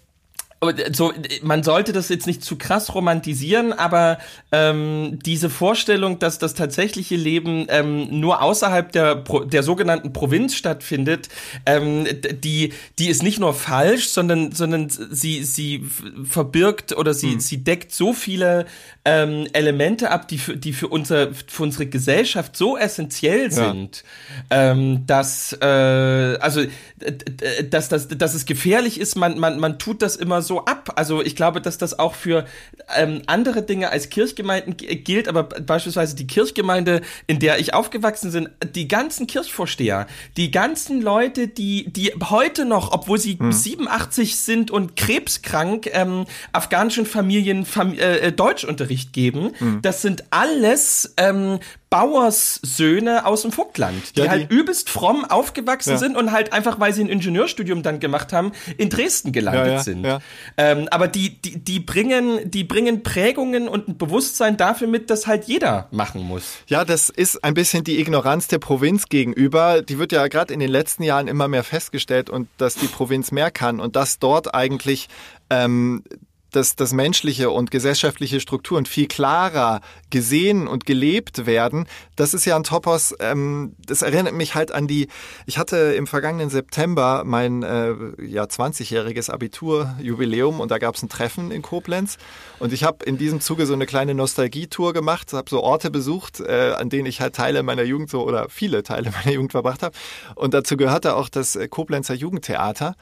so, man sollte das jetzt nicht zu krass romantisieren, aber ähm, diese Vorstellung, dass das tatsächliche Leben ähm, nur außerhalb der, der sogenannten Provinz stattfindet, ähm, die, die ist nicht nur falsch, sondern, sondern sie, sie verbirgt oder sie, mhm. sie deckt so viele ähm, Elemente ab, die für, die für, unser, für unsere Gesellschaft so essentiell sind, ja. ähm, dass, äh, also, dass, dass, dass es gefährlich ist, man, man, man tut das immer so ab. Also ich glaube, dass das auch für ähm, andere Dinge als Kirchgemeinden gilt, aber beispielsweise die Kirchgemeinde, in der ich aufgewachsen bin, die ganzen Kirchvorsteher, die ganzen Leute, die, die heute noch, obwohl sie hm. 87 sind und krebskrank, ähm, afghanischen Familien Fam äh, Deutschunterricht geben, hm. das sind alles ähm, Bauerssöhne aus dem Vogtland, die, ja, die halt übelst fromm aufgewachsen ja. sind und halt einfach, weil sie ein Ingenieurstudium dann gemacht haben, in Dresden gelandet ja, sind. Ähm, aber die, die, die bringen, die bringen Prägungen und ein Bewusstsein dafür mit, dass halt jeder machen muss. Ja, das ist ein bisschen die Ignoranz der Provinz gegenüber. Die wird ja gerade in den letzten Jahren immer mehr festgestellt und dass die Provinz mehr kann und dass dort eigentlich ähm, dass, dass menschliche und gesellschaftliche Strukturen viel klarer gesehen und gelebt werden. Das ist ja ein Topos, ähm, das erinnert mich halt an die, ich hatte im vergangenen September mein äh, ja, 20-jähriges Abiturjubiläum und da gab es ein Treffen in Koblenz und ich habe in diesem Zuge so eine kleine Nostalgietour gemacht, habe so Orte besucht, äh, an denen ich halt Teile meiner Jugend so oder viele Teile meiner Jugend verbracht habe und dazu gehörte auch das äh, Koblenzer Jugendtheater.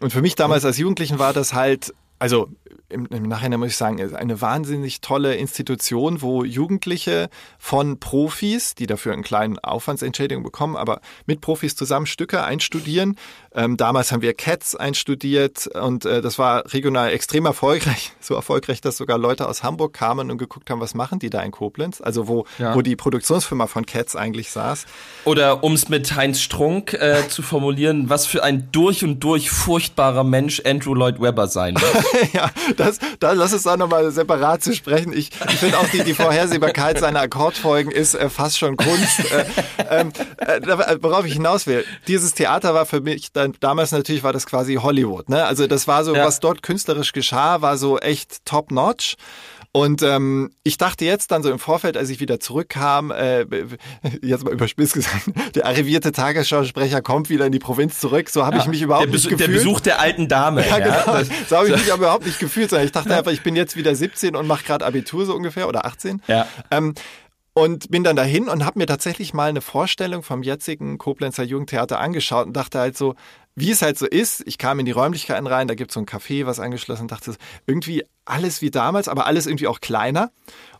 Und für mich damals als Jugendlichen war das halt also im, im Nachhinein muss ich sagen, ist eine wahnsinnig tolle Institution, wo Jugendliche von Profis, die dafür einen kleinen Aufwandsentschädigung bekommen, aber mit Profis zusammen Stücke einstudieren. Ähm, damals haben wir Cats einstudiert und äh, das war regional extrem erfolgreich. So erfolgreich, dass sogar Leute aus Hamburg kamen und geguckt haben, was machen die da in Koblenz? Also wo, ja. wo die Produktionsfirma von Cats eigentlich saß. Oder um es mit Heinz Strunk äh, zu formulieren, was für ein durch und durch furchtbarer Mensch Andrew Lloyd Webber sein wird. ja, das, da lass es da nochmal separat zu sprechen. Ich, ich finde auch die, die Vorhersehbarkeit seiner Akkordfolgen ist äh, fast schon Kunst. Äh, ähm, äh, worauf ich hinaus will, dieses Theater war für mich dann damals natürlich war das quasi Hollywood. Ne? Also das war so, ja. was dort künstlerisch geschah, war so echt top notch. Und ähm, ich dachte jetzt dann so im Vorfeld, als ich wieder zurückkam, äh, jetzt mal überspitzt gesagt, der arrivierte Tagesschausprecher kommt wieder in die Provinz zurück. So habe ja, ich mich überhaupt nicht gefühlt. Der Besuch der alten Dame. Ja, genau. Ja, so habe ich mich aber überhaupt nicht gefühlt. Sondern ich dachte einfach, ich bin jetzt wieder 17 und mache gerade Abitur so ungefähr oder 18. Ja. Ähm, und bin dann dahin und habe mir tatsächlich mal eine Vorstellung vom jetzigen Koblenzer Jugendtheater angeschaut und dachte halt so, wie es halt so ist, ich kam in die Räumlichkeiten rein, da gibt es so ein Café, was angeschlossen, dachte irgendwie alles wie damals, aber alles irgendwie auch kleiner.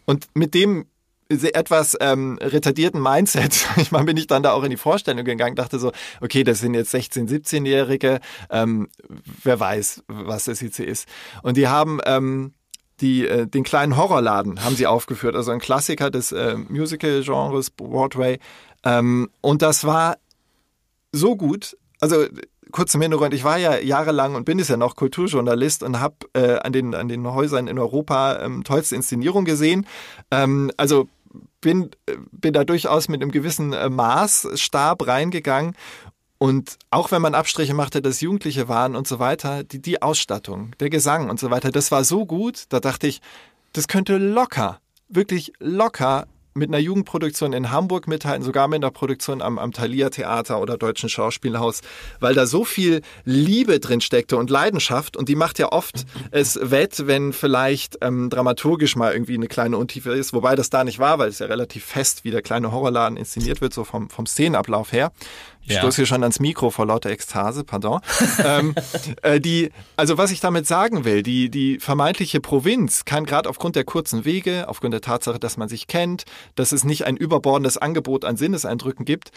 Und mit dem etwas ähm, retardierten Mindset, ich meine, bin ich dann da auch in die Vorstellung gegangen, dachte so, okay, das sind jetzt 16-, 17-Jährige, ähm, wer weiß, was das jetzt ist. Und die haben ähm, die, äh, den kleinen Horrorladen haben sie aufgeführt, also ein Klassiker des äh, Musical-Genres Broadway. Ähm, und das war so gut, also kurz zum Hintergrund, ich war ja jahrelang und bin es ja noch Kulturjournalist und habe äh, an, den, an den Häusern in Europa ähm, tollste Inszenierung gesehen. Ähm, also bin, äh, bin da durchaus mit einem gewissen äh, Maßstab reingegangen. Und auch wenn man Abstriche machte, dass Jugendliche waren und so weiter, die, die Ausstattung, der Gesang und so weiter, das war so gut, da dachte ich, das könnte locker, wirklich locker mit einer Jugendproduktion in Hamburg mithalten, sogar mit einer Produktion am, am Thalia Theater oder Deutschen Schauspielhaus, weil da so viel Liebe drin steckte und Leidenschaft und die macht ja oft es wett, wenn vielleicht ähm, dramaturgisch mal irgendwie eine kleine Untiefe ist, wobei das da nicht war, weil es ja relativ fest wie der kleine Horrorladen inszeniert wird, so vom, vom Szenenablauf her. Ich ja. stoße hier schon ans Mikro vor lauter Ekstase, pardon. ähm, äh, die, also was ich damit sagen will, die, die vermeintliche Provinz kann gerade aufgrund der kurzen Wege, aufgrund der Tatsache, dass man sich kennt, dass es nicht ein überbordendes Angebot an Sinneseindrücken gibt,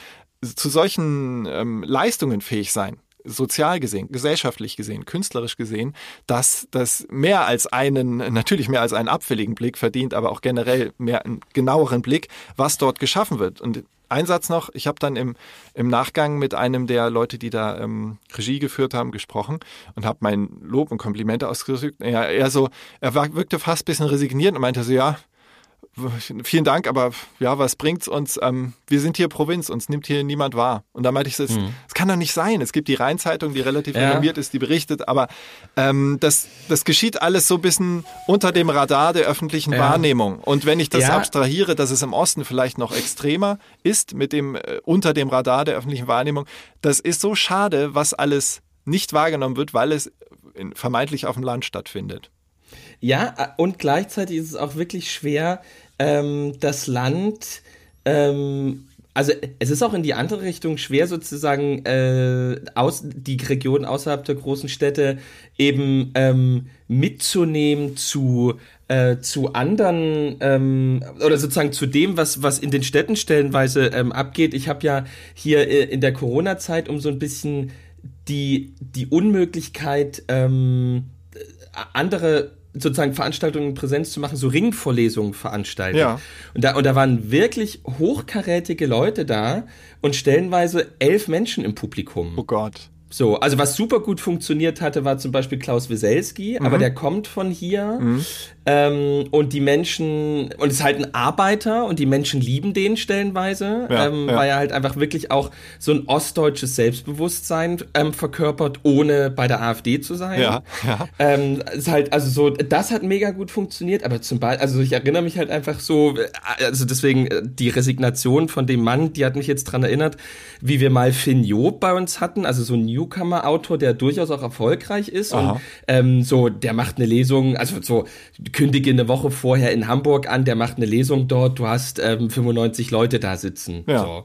zu solchen ähm, Leistungen fähig sein sozial gesehen, gesellschaftlich gesehen, künstlerisch gesehen, dass das mehr als einen, natürlich mehr als einen abfälligen Blick verdient, aber auch generell mehr einen genaueren Blick, was dort geschaffen wird. Und ein Satz noch, ich habe dann im, im Nachgang mit einem der Leute, die da ähm, Regie geführt haben, gesprochen und habe mein Lob und Komplimente ausgedrückt. Er, er so, er wirkte fast ein bisschen resigniert und meinte so, ja, vielen Dank, aber ja, was bringt's uns? Ähm, wir sind hier Provinz, uns nimmt hier niemand wahr. Und da meinte ich, es mhm. kann doch nicht sein. Es gibt die Rheinzeitung, die relativ ja. renommiert ist, die berichtet, aber ähm, das, das geschieht alles so ein bisschen unter dem Radar der öffentlichen ja. Wahrnehmung. Und wenn ich das ja. abstrahiere, dass es im Osten vielleicht noch extremer ist, mit dem äh, unter dem Radar der öffentlichen Wahrnehmung, das ist so schade, was alles nicht wahrgenommen wird, weil es vermeintlich auf dem Land stattfindet. Ja, äh, und gleichzeitig ist es auch wirklich schwer, ähm, das Land, ähm, also es ist auch in die andere Richtung schwer sozusagen äh, aus, die Region außerhalb der großen Städte eben ähm, mitzunehmen zu äh, zu anderen ähm, oder sozusagen zu dem, was was in den Städten stellenweise ähm, abgeht. Ich habe ja hier äh, in der Corona-Zeit um so ein bisschen die die Unmöglichkeit ähm, andere sozusagen Veranstaltungen in Präsenz zu machen, so Ringvorlesungen veranstaltet. Ja. Und da, und da waren wirklich hochkarätige Leute da und stellenweise elf Menschen im Publikum. Oh Gott. So, also was super gut funktioniert hatte, war zum Beispiel Klaus Wieselski, mhm. aber der kommt von hier. Mhm. Ähm, und die Menschen, und ist halt ein Arbeiter und die Menschen lieben den stellenweise, ja, ähm, ja. weil er halt einfach wirklich auch so ein ostdeutsches Selbstbewusstsein ähm, verkörpert, ohne bei der AfD zu sein. Ja, ja. Ähm, ist halt, also so, das hat mega gut funktioniert, aber zum Beispiel, also ich erinnere mich halt einfach so, also deswegen äh, die Resignation von dem Mann, die hat mich jetzt dran erinnert, wie wir mal Finn Job bei uns hatten, also so ein Newcomer-Autor, der durchaus auch erfolgreich ist Aha. und ähm, so, der macht eine Lesung, also so kündige eine Woche vorher in Hamburg an, der macht eine Lesung dort, du hast ähm, 95 Leute da sitzen. Ja. So.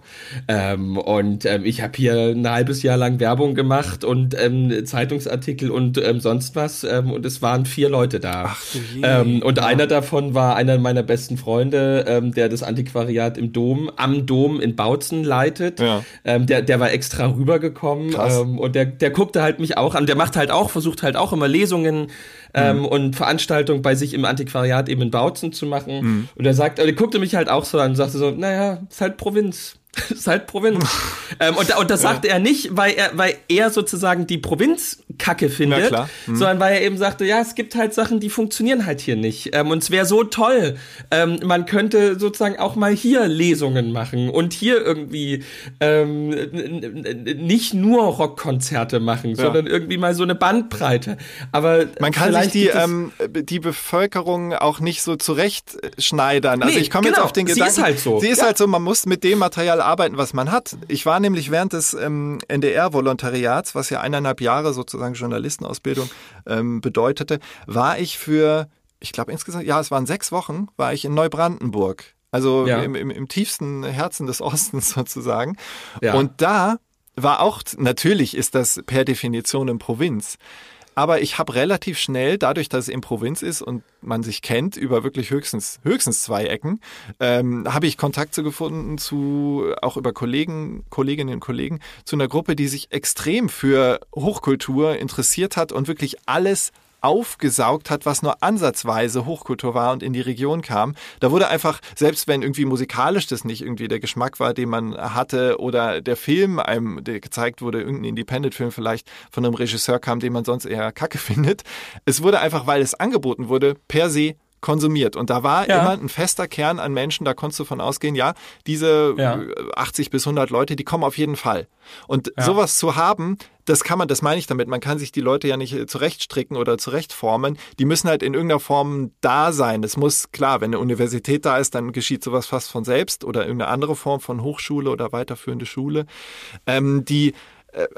Ähm, und ähm, ich habe hier ein halbes Jahr lang Werbung gemacht und ähm, Zeitungsartikel und ähm, sonst was ähm, und es waren vier Leute da. Ach, ähm, und ja. einer davon war einer meiner besten Freunde, ähm, der das Antiquariat im Dom, am Dom in Bautzen leitet. Ja. Ähm, der, der war extra rübergekommen ähm, und der, der guckte halt mich auch an. Der macht halt auch, versucht halt auch immer Lesungen ähm, mhm. und Veranstaltungen bei sich im Antiquariat eben in Bautzen zu machen. Mhm. Und er sagt, er guckte mich halt auch so an und sagte so, naja, ist halt Provinz. ist halt Provinz. ähm, und, und das ja. sagte er nicht, weil er, weil er sozusagen die Provinz kacke findet, mhm. sondern weil er eben sagte, ja, es gibt halt Sachen, die funktionieren halt hier nicht. Ähm, und es wäre so toll, ähm, man könnte sozusagen auch mal hier Lesungen machen und hier irgendwie ähm, nicht nur Rockkonzerte machen, ja. sondern irgendwie mal so eine Bandbreite. Aber man kann sich die, ähm, die Bevölkerung auch nicht so zurechtschneidern. Also nee, ich komme genau. jetzt auf den Gedanken. Sie ist halt so. Sie ist ja. halt so, man muss mit dem Material arbeiten, was man hat. Ich war nämlich während des ähm, NDR-Volontariats, was ja eineinhalb Jahre sozusagen Journalistenausbildung ähm, bedeutete, war ich für, ich glaube insgesamt, ja, es waren sechs Wochen, war ich in Neubrandenburg. Also ja. im, im, im tiefsten Herzen des Ostens sozusagen. Ja. Und da war auch, natürlich ist das per Definition in Provinz. Aber ich habe relativ schnell, dadurch, dass es in Provinz ist und man sich kennt über wirklich höchstens, höchstens zwei Ecken, ähm, habe ich Kontakte gefunden zu, auch über Kollegen, Kolleginnen und Kollegen, zu einer Gruppe, die sich extrem für Hochkultur interessiert hat und wirklich alles aufgesaugt hat, was nur ansatzweise Hochkultur war und in die Region kam. Da wurde einfach, selbst wenn irgendwie musikalisch das nicht irgendwie der Geschmack war, den man hatte, oder der Film einem, der gezeigt wurde, irgendein Independent-Film vielleicht von einem Regisseur kam, den man sonst eher kacke findet. Es wurde einfach, weil es angeboten wurde, per se konsumiert. Und da war ja. immer ein fester Kern an Menschen, da konntest du von ausgehen, ja, diese ja. 80 bis 100 Leute, die kommen auf jeden Fall. Und ja. sowas zu haben, das kann man, das meine ich damit, man kann sich die Leute ja nicht zurechtstricken oder zurechtformen. Die müssen halt in irgendeiner Form da sein. Es muss, klar, wenn eine Universität da ist, dann geschieht sowas fast von selbst oder irgendeine andere Form von Hochschule oder weiterführende Schule. Ähm, die äh,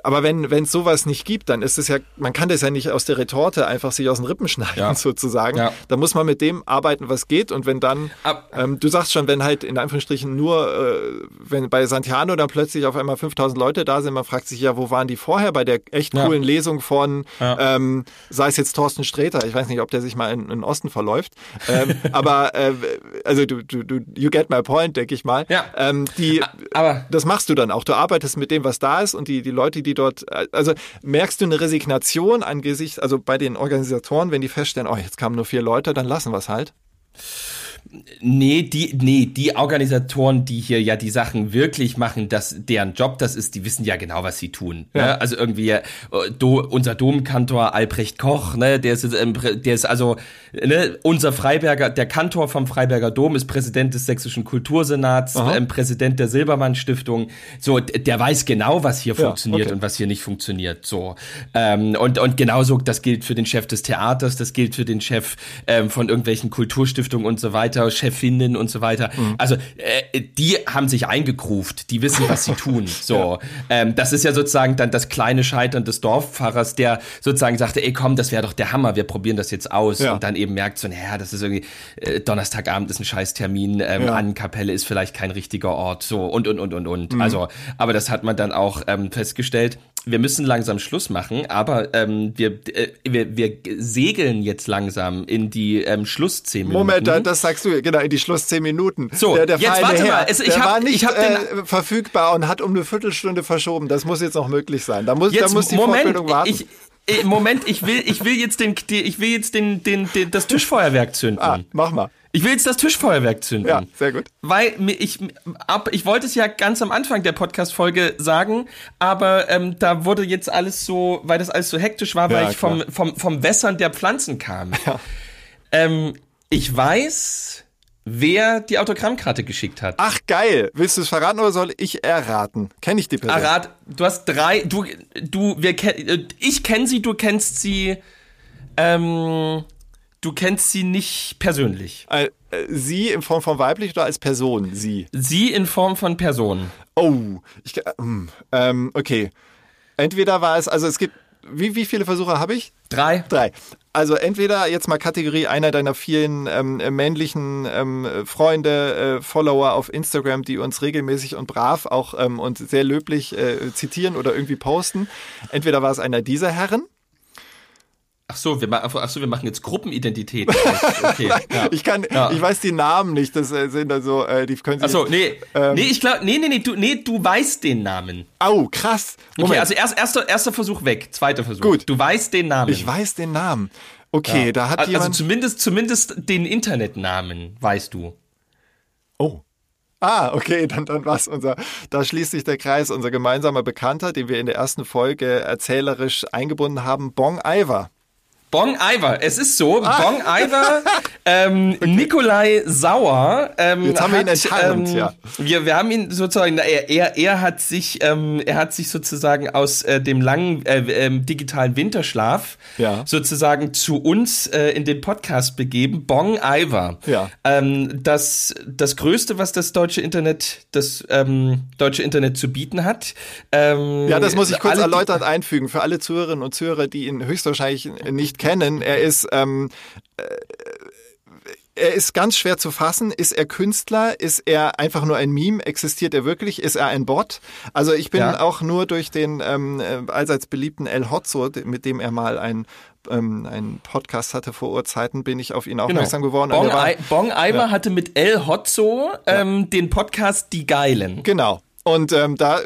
aber wenn wenn es sowas nicht gibt, dann ist es ja, man kann das ja nicht aus der Retorte einfach sich aus den Rippen schneiden ja. sozusagen. Ja. Da muss man mit dem arbeiten, was geht und wenn dann, Ab, ähm, du sagst schon, wenn halt in Anführungsstrichen nur, äh, wenn bei Santiano dann plötzlich auf einmal 5000 Leute da sind, man fragt sich ja, wo waren die vorher bei der echt coolen ja. Lesung von, ähm, sei es jetzt Thorsten Sträter, ich weiß nicht, ob der sich mal in, in den Osten verläuft, ähm, aber äh, also du, du, du, you get my point, denke ich mal. Ja. Ähm, die, aber das machst du dann auch. Du arbeitest mit dem, was da ist und die die Leute Leute, die dort, also merkst du eine Resignation angesichts, also bei den Organisatoren, wenn die feststellen, oh, jetzt kamen nur vier Leute, dann lassen wir es halt? Nee, die, nee, die Organisatoren, die hier ja die Sachen wirklich machen, dass deren Job das ist, die wissen ja genau, was sie tun. Ne? Ja. Ne? Also irgendwie äh, do, unser Domkantor Albrecht Koch, ne, der ist, ähm, der ist also ne, unser Freiberger, der Kantor vom Freiberger Dom ist Präsident des Sächsischen Kultursenats, ähm, Präsident der Silbermann Stiftung. So, der weiß genau, was hier ja, funktioniert okay. und was hier nicht funktioniert. So ähm, und und genauso, das gilt für den Chef des Theaters, das gilt für den Chef ähm, von irgendwelchen Kulturstiftungen und so weiter, Chefinnen und so weiter. Mhm. Also äh, die haben sich eingekruft, die wissen, was sie tun. So, ja. ähm, das ist ja sozusagen dann das kleine Scheitern des Dorfpfarrers, der sozusagen sagte, ey komm, das wäre doch der Hammer, wir probieren das jetzt aus ja. und dann eben merkt so, naja, das ist irgendwie äh, Donnerstagabend ist ein Scheißtermin, ähm, ja. Annenkapelle ist vielleicht kein richtiger Ort, so und und und und und. Mhm. Also, aber das hat man dann auch ähm, festgestellt wir müssen langsam Schluss machen, aber ähm, wir, äh, wir, wir segeln jetzt langsam in die ähm, Schluss zehn Minuten. Moment, das sagst du, genau, in die Schluss zehn Minuten. So, der, der jetzt warte Herr, mal. Es, ich der hab, war nicht ich hab den, äh, verfügbar und hat um eine Viertelstunde verschoben. Das muss jetzt noch möglich sein. Da muss, jetzt, da muss die Moment, Fortbildung warten. Ich, Moment, ich will, ich will jetzt den, ich will jetzt den, den, den das Tischfeuerwerk zünden. Ah, mach mal. Ich will jetzt das Tischfeuerwerk zünden. Ja, sehr gut. Weil ich ab, ich wollte es ja ganz am Anfang der Podcast-Folge sagen, aber ähm, da wurde jetzt alles so, weil das alles so hektisch war, weil ja, ich vom, vom, vom Wässern der Pflanzen kam. Ja. Ähm, ich weiß, wer die Autogrammkarte geschickt hat. Ach geil. Willst du es verraten oder soll ich erraten? Kenne ich die Person? Errat, du hast drei, du, du, wir, ich kenne sie, du kennst sie, ähm, Du kennst sie nicht persönlich. Äh, sie in Form von weiblich oder als Person? Sie. Sie in Form von Person. Oh, ich, ähm, ähm, okay. Entweder war es, also es gibt, wie, wie viele Versuche habe ich? Drei. Drei. Also entweder jetzt mal Kategorie einer deiner vielen ähm, männlichen ähm, Freunde, äh, Follower auf Instagram, die uns regelmäßig und brav auch ähm, und sehr löblich äh, zitieren oder irgendwie posten. Entweder war es einer dieser Herren Ach so, wir, ach so, wir machen jetzt Gruppenidentität. Okay, ja. Ich kann, ja. ich weiß die Namen nicht. Das äh, sind also, äh, die können Sie. Ach so, nee, ähm, nee, ich glaube, nee, nee, nee, du, nee, du weißt den Namen. Au, krass. Moment. Okay, also erst, erster, erster Versuch weg, zweiter Versuch. Gut. Du weißt den Namen. Ich weiß den Namen. Okay, ja. da hat also jemand. Also zumindest, zumindest den Internetnamen weißt du. Oh. Ah, okay, dann, dann was unser, da schließt sich der Kreis, unser gemeinsamer Bekannter, den wir in der ersten Folge erzählerisch eingebunden haben, Bong Iver. Bong Iver, es ist so, ah. Bong Iver, ähm, okay. Nikolai Sauer. Ähm, Jetzt haben wir ihn enttarnt, ähm, ja. Wir, wir haben ihn sozusagen, er, er, er hat sich, ähm, er hat sich sozusagen aus äh, dem langen äh, äh, digitalen Winterschlaf ja. sozusagen zu uns äh, in den Podcast begeben. Bong Iver. Ja. Ähm, das, das Größte, was das deutsche Internet, das ähm, deutsche Internet zu bieten hat. Ähm, ja, das muss ich kurz erläutert einfügen für alle Zuhörerinnen und Zuhörer, die ihn höchstwahrscheinlich nicht kennen. Er ist ähm, äh, er ist ganz schwer zu fassen. Ist er Künstler? Ist er einfach nur ein Meme? Existiert er wirklich? Ist er ein Bot? Also ich bin ja. auch nur durch den ähm, äh, allseits beliebten El Hotzo, mit dem er mal ein ähm, einen Podcast hatte vor Urzeiten, bin ich auf ihn genau. aufmerksam genau. geworden. Bong, war, Bong Iver ja. hatte mit El Hotzo ähm, ja. den Podcast Die Geilen. Genau. Und ähm, da,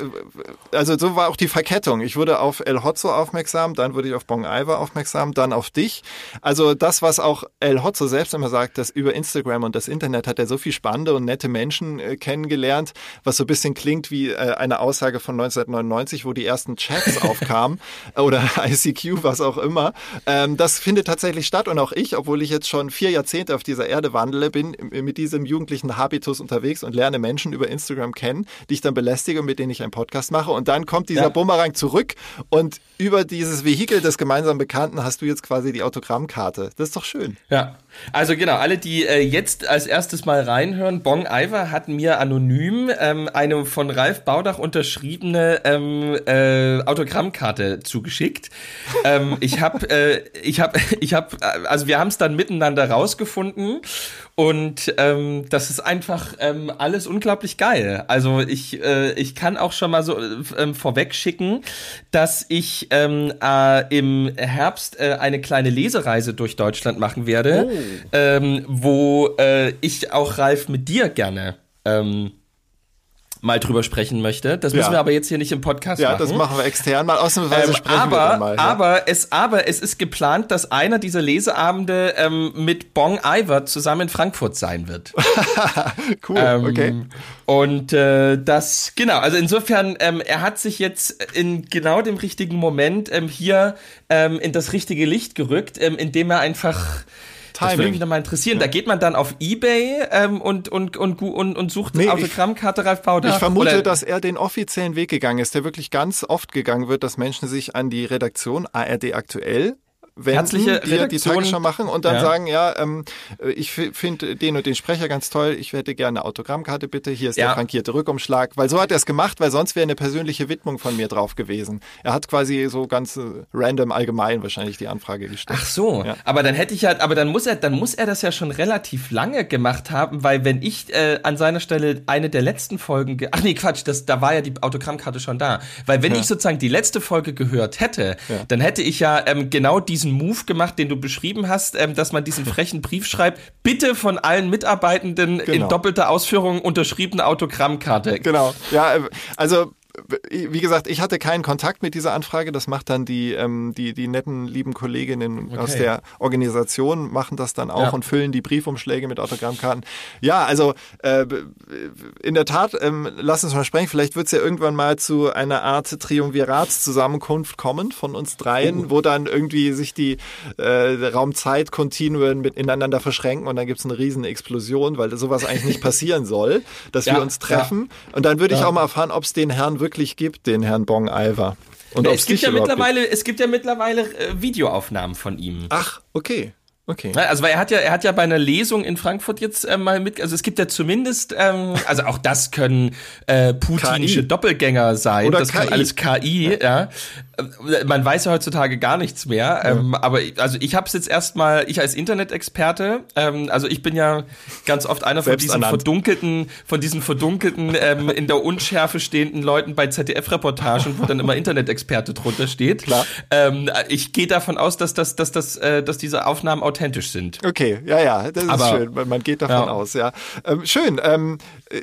also so war auch die Verkettung. Ich wurde auf El Hotzo aufmerksam, dann wurde ich auf Bong Iver aufmerksam, dann auf dich. Also das, was auch El Hotzo selbst immer sagt, dass über Instagram und das Internet hat er so viel spannende und nette Menschen äh, kennengelernt, was so ein bisschen klingt wie äh, eine Aussage von 1999, wo die ersten Chats aufkamen oder ICQ, was auch immer. Ähm, das findet tatsächlich statt und auch ich, obwohl ich jetzt schon vier Jahrzehnte auf dieser Erde wandle, bin mit diesem jugendlichen Habitus unterwegs und lerne Menschen über Instagram kennen, die ich dann belästige und mit denen ich einen Podcast mache. Und dann kommt dieser ja. Bumerang zurück und über dieses Vehikel des gemeinsamen Bekannten hast du jetzt quasi die Autogrammkarte. Das ist doch schön. Ja, also genau, alle, die äh, jetzt als erstes mal reinhören, Bong Iver hat mir anonym ähm, eine von Ralf Baudach unterschriebene ähm, äh, Autogrammkarte zugeschickt. ähm, ich habe, äh, ich habe, ich habe, also wir haben es dann miteinander rausgefunden und ähm, das ist einfach ähm, alles unglaublich geil. Also ich, äh, ich kann auch schon mal so äh, vorweg schicken, dass ich ähm, äh, im Herbst äh, eine kleine Lesereise durch Deutschland machen werde, oh. Ähm, wo äh, ich auch Ralf mit dir gerne ähm, mal drüber sprechen möchte. Das müssen Ja. wir aber jetzt hier nicht im Podcast Ja, machen. das machen wir extern mal. Ausnahmsweise Ähm, sprechen aber, wir dann mal. ja. aber, es, aber es ist geplant, dass einer dieser Leseabende ähm, mit Bong Iver zusammen in Frankfurt sein wird. cool, Ähm, okay. Und äh, das, genau, also insofern, ähm, er hat sich jetzt in genau dem richtigen Moment ähm, hier ähm, in das richtige Licht gerückt, ähm, indem er einfach. Das würde Timing. mich nochmal interessieren. Da geht man dann auf Ebay ähm, und, und, und, und, und sucht Nee, ich- Autogrammkarte Ralf Bauder. Ich vermute, Oder- dass er den offiziellen Weg gegangen ist, der wirklich ganz oft gegangen wird, dass Menschen sich an die Redaktion ARD aktuell wenden, Herzliche die ja die Redaktion. Tagesschau machen und dann Ja. sagen, ja, ähm, ich finde den und den Sprecher ganz toll, ich hätte gerne eine Autogrammkarte bitte, hier ist Ja. der frankierte Rückumschlag, weil so hat er es gemacht, weil sonst wäre eine persönliche Widmung von mir drauf gewesen. Er hat quasi so ganz äh, random allgemein wahrscheinlich die Anfrage gestellt. Ach so, Ja. aber dann hätte ich halt, aber dann muss er, dann muss er das ja schon relativ lange gemacht haben, weil wenn ich äh, an seiner Stelle eine der letzten Folgen, ge ach nee Quatsch, das, da war ja die Autogrammkarte schon da, weil wenn ich sozusagen die letzte Folge gehört hätte, dann hätte ich ja ähm, genau diesen Move gemacht, den du beschrieben hast, ähm, dass man diesen frechen Brief schreibt, bitte von allen Mitarbeitenden Genau. in doppelter Ausführung unterschriebene Autogrammkarte. Genau. Ja, äh, also wie gesagt, ich hatte keinen Kontakt mit dieser Anfrage. Das macht dann die, ähm, die, die netten, lieben Kolleginnen aus Okay. der Organisation, machen das dann auch Ja. und füllen die Briefumschläge mit Autogrammkarten. Ja, also äh, in der Tat, ähm, lass uns mal sprechen. Vielleicht wird es ja irgendwann mal zu einer Art Triumviratszusammenkunft kommen von uns dreien, wo dann irgendwie sich die äh, Raumzeitkontinuen mit ineinander verschränken und dann gibt es eine riesen Explosion, weil sowas eigentlich nicht passieren soll, dass Ja, wir uns treffen. Und dann würde ich auch mal erfahren, ob es den Herrn wirklich gibt, den Herrn Bong Iver. Und ob's es gibt ja mittlerweile, es gibt ja mittlerweile äh, Videoaufnahmen von ihm. Gibt. Ach, okay. Okay. Ja, Also weil er hat ja, er hat ja bei einer Lesung in Frankfurt jetzt äh, mal mit, also es gibt ja zumindest, ähm, also auch das können äh, putinische KI. Doppelgänger sein, Oder das kann KI. alles KI, ja. Äh, Man weiß ja heutzutage gar nichts mehr, ähm, aber ich- also ich habe es jetzt erstmal, ich als Internet-Experte, ähm, also ich bin ja ganz oft einer von diesen ernannt. verdunkelten, von diesen verdunkelten ähm, in der Unschärfe stehenden Leuten bei ZDF-Reportagen, wo dann immer Internet-Experte drunter steht. Klar. Ähm, ich gehe davon aus, dass das, dass das, äh, dass diese Aufnahmen authentisch sind. Okay, ja, ja, das ist Aber- schön. Man geht davon Ja. aus, ja. Ähm, schön.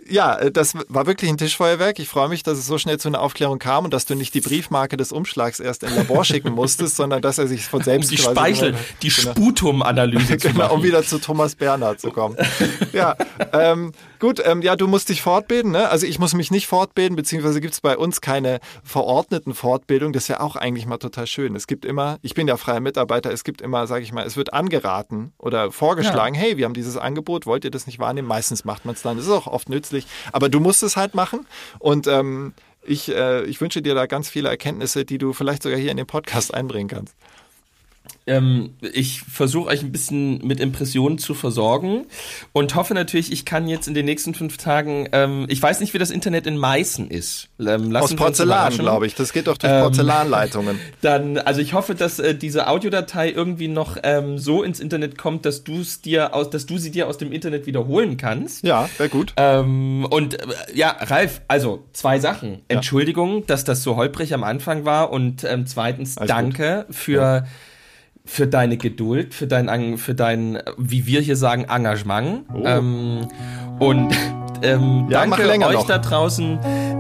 Ja, äh, das war wirklich ein Tischfeuerwerk. Ich freue mich, dass es so schnell zu einer Aufklärung kam und dass du nicht die Briefmarke des Umschlags erst in Labor schicken musstest, sondern dass er sich von Um selbst die quasi Speichel, genau- die genau. Sputum-Analyse zu Genau, machen. um wieder zu Thomas Bernhard zu kommen. ja, ähm, gut, ähm, ja, du musst dich fortbilden, ne? Also ich muss mich nicht fortbilden, beziehungsweise gibt es bei uns keine verordneten Fortbildung. Das ist ja auch eigentlich mal total schön. Es gibt immer, ich bin ja freier Mitarbeiter, es gibt immer, sage ich mal, es wird angeraten oder vorgeschlagen, hey, wir haben dieses Angebot, wollt ihr das nicht wahrnehmen? Meistens macht man es dann, das ist auch oft nützlich. Aber du musst es halt machen und ähm, ich, äh, ich wünsche dir da ganz viele Erkenntnisse, die du vielleicht sogar hier in den Podcast einbringen kannst. Ähm, ich versuche euch ein bisschen mit Impressionen zu versorgen und hoffe natürlich, ich kann jetzt in den nächsten fünf Tagen, ähm, ich weiß nicht, wie das Internet in Meißen ist. Ähm, Aus Porzellan, glaube ich. Das geht doch durch Ähm, Porzellanleitungen. Dann, also ich hoffe, dass äh, diese Audiodatei irgendwie noch ähm, so ins Internet kommt, dass du es dir aus, dass du sie dir aus dem Internet wiederholen kannst. Ja, wäre gut. Ähm, und äh, ja, Ralf, also zwei Sachen. Entschuldigung, dass das so holprig am Anfang war und zweitens Alles danke für für deine Geduld, für dein für dein wie wir hier sagen Engagement ähm, und ähm, Oh. Ja, danke euch noch. da draußen,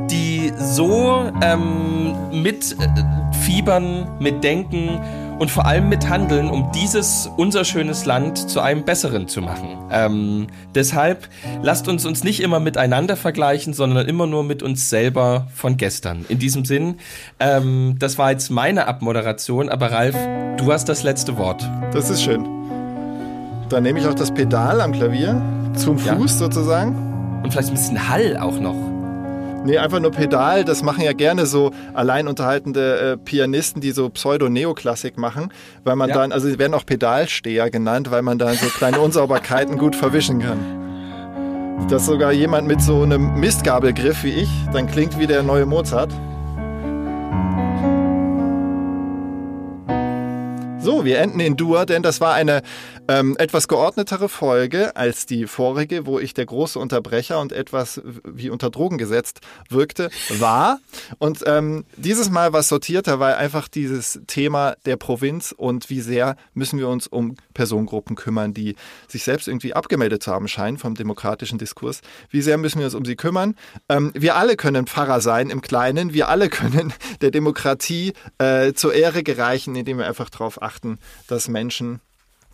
die so ähm, mit äh, fiebern, mit denken und vor allem mit handeln, um dieses unser schönes Land zu einem besseren zu machen. Ähm, deshalb lasst uns uns nicht immer miteinander vergleichen, sondern immer nur mit uns selber von gestern. In diesem Sinn, ähm, das war jetzt meine Abmoderation, aber Ralf, du hast das letzte Wort. Das ist schön. Dann nehme ich auch das Pedal am Klavier zum Ja. Fuß sozusagen. Und vielleicht ein bisschen Hall auch noch. Nee, einfach nur Pedal. Das machen ja gerne so allein unterhaltende äh, Pianisten, die so Pseudo-Neoklassik machen, weil man Ja. dann, also sie werden auch Pedalsteher genannt, weil man dann so kleine Unsauberkeiten gut verwischen kann. Dass sogar jemand mit so einem Mistgabelgriff wie ich dann klingt wie der neue Mozart. So, wir enden in Dur, denn das war eine ähm, etwas geordnetere Folge als die vorige, wo ich der große Unterbrecher und etwas wie unter Drogen gesetzt wirkte, war. Und ähm, dieses Mal war es sortierter, weil einfach dieses Thema der Provinz und wie sehr müssen wir uns um Personengruppen kümmern, die sich selbst irgendwie abgemeldet zu haben scheinen vom demokratischen Diskurs. Wie sehr müssen wir uns um sie kümmern? Ähm, wir alle können Pfarrer sein im Kleinen. Wir alle können der Demokratie äh, zur Ehre gereichen, indem wir einfach darauf achten, dass Menschen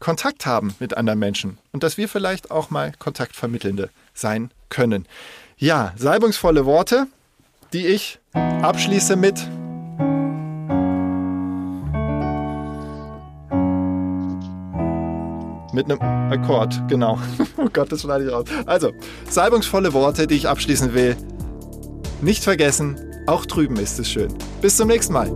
Kontakt haben mit anderen Menschen und dass wir vielleicht auch mal Kontaktvermittelnde sein können. Ja, salbungsvolle Worte, die ich abschließe mit Mit einem Akkord, genau. oh Gott, das schneide ich raus. Also, salbungsvolle Worte, die ich abschließen will. Nicht vergessen, auch drüben ist es schön. Bis zum nächsten Mal.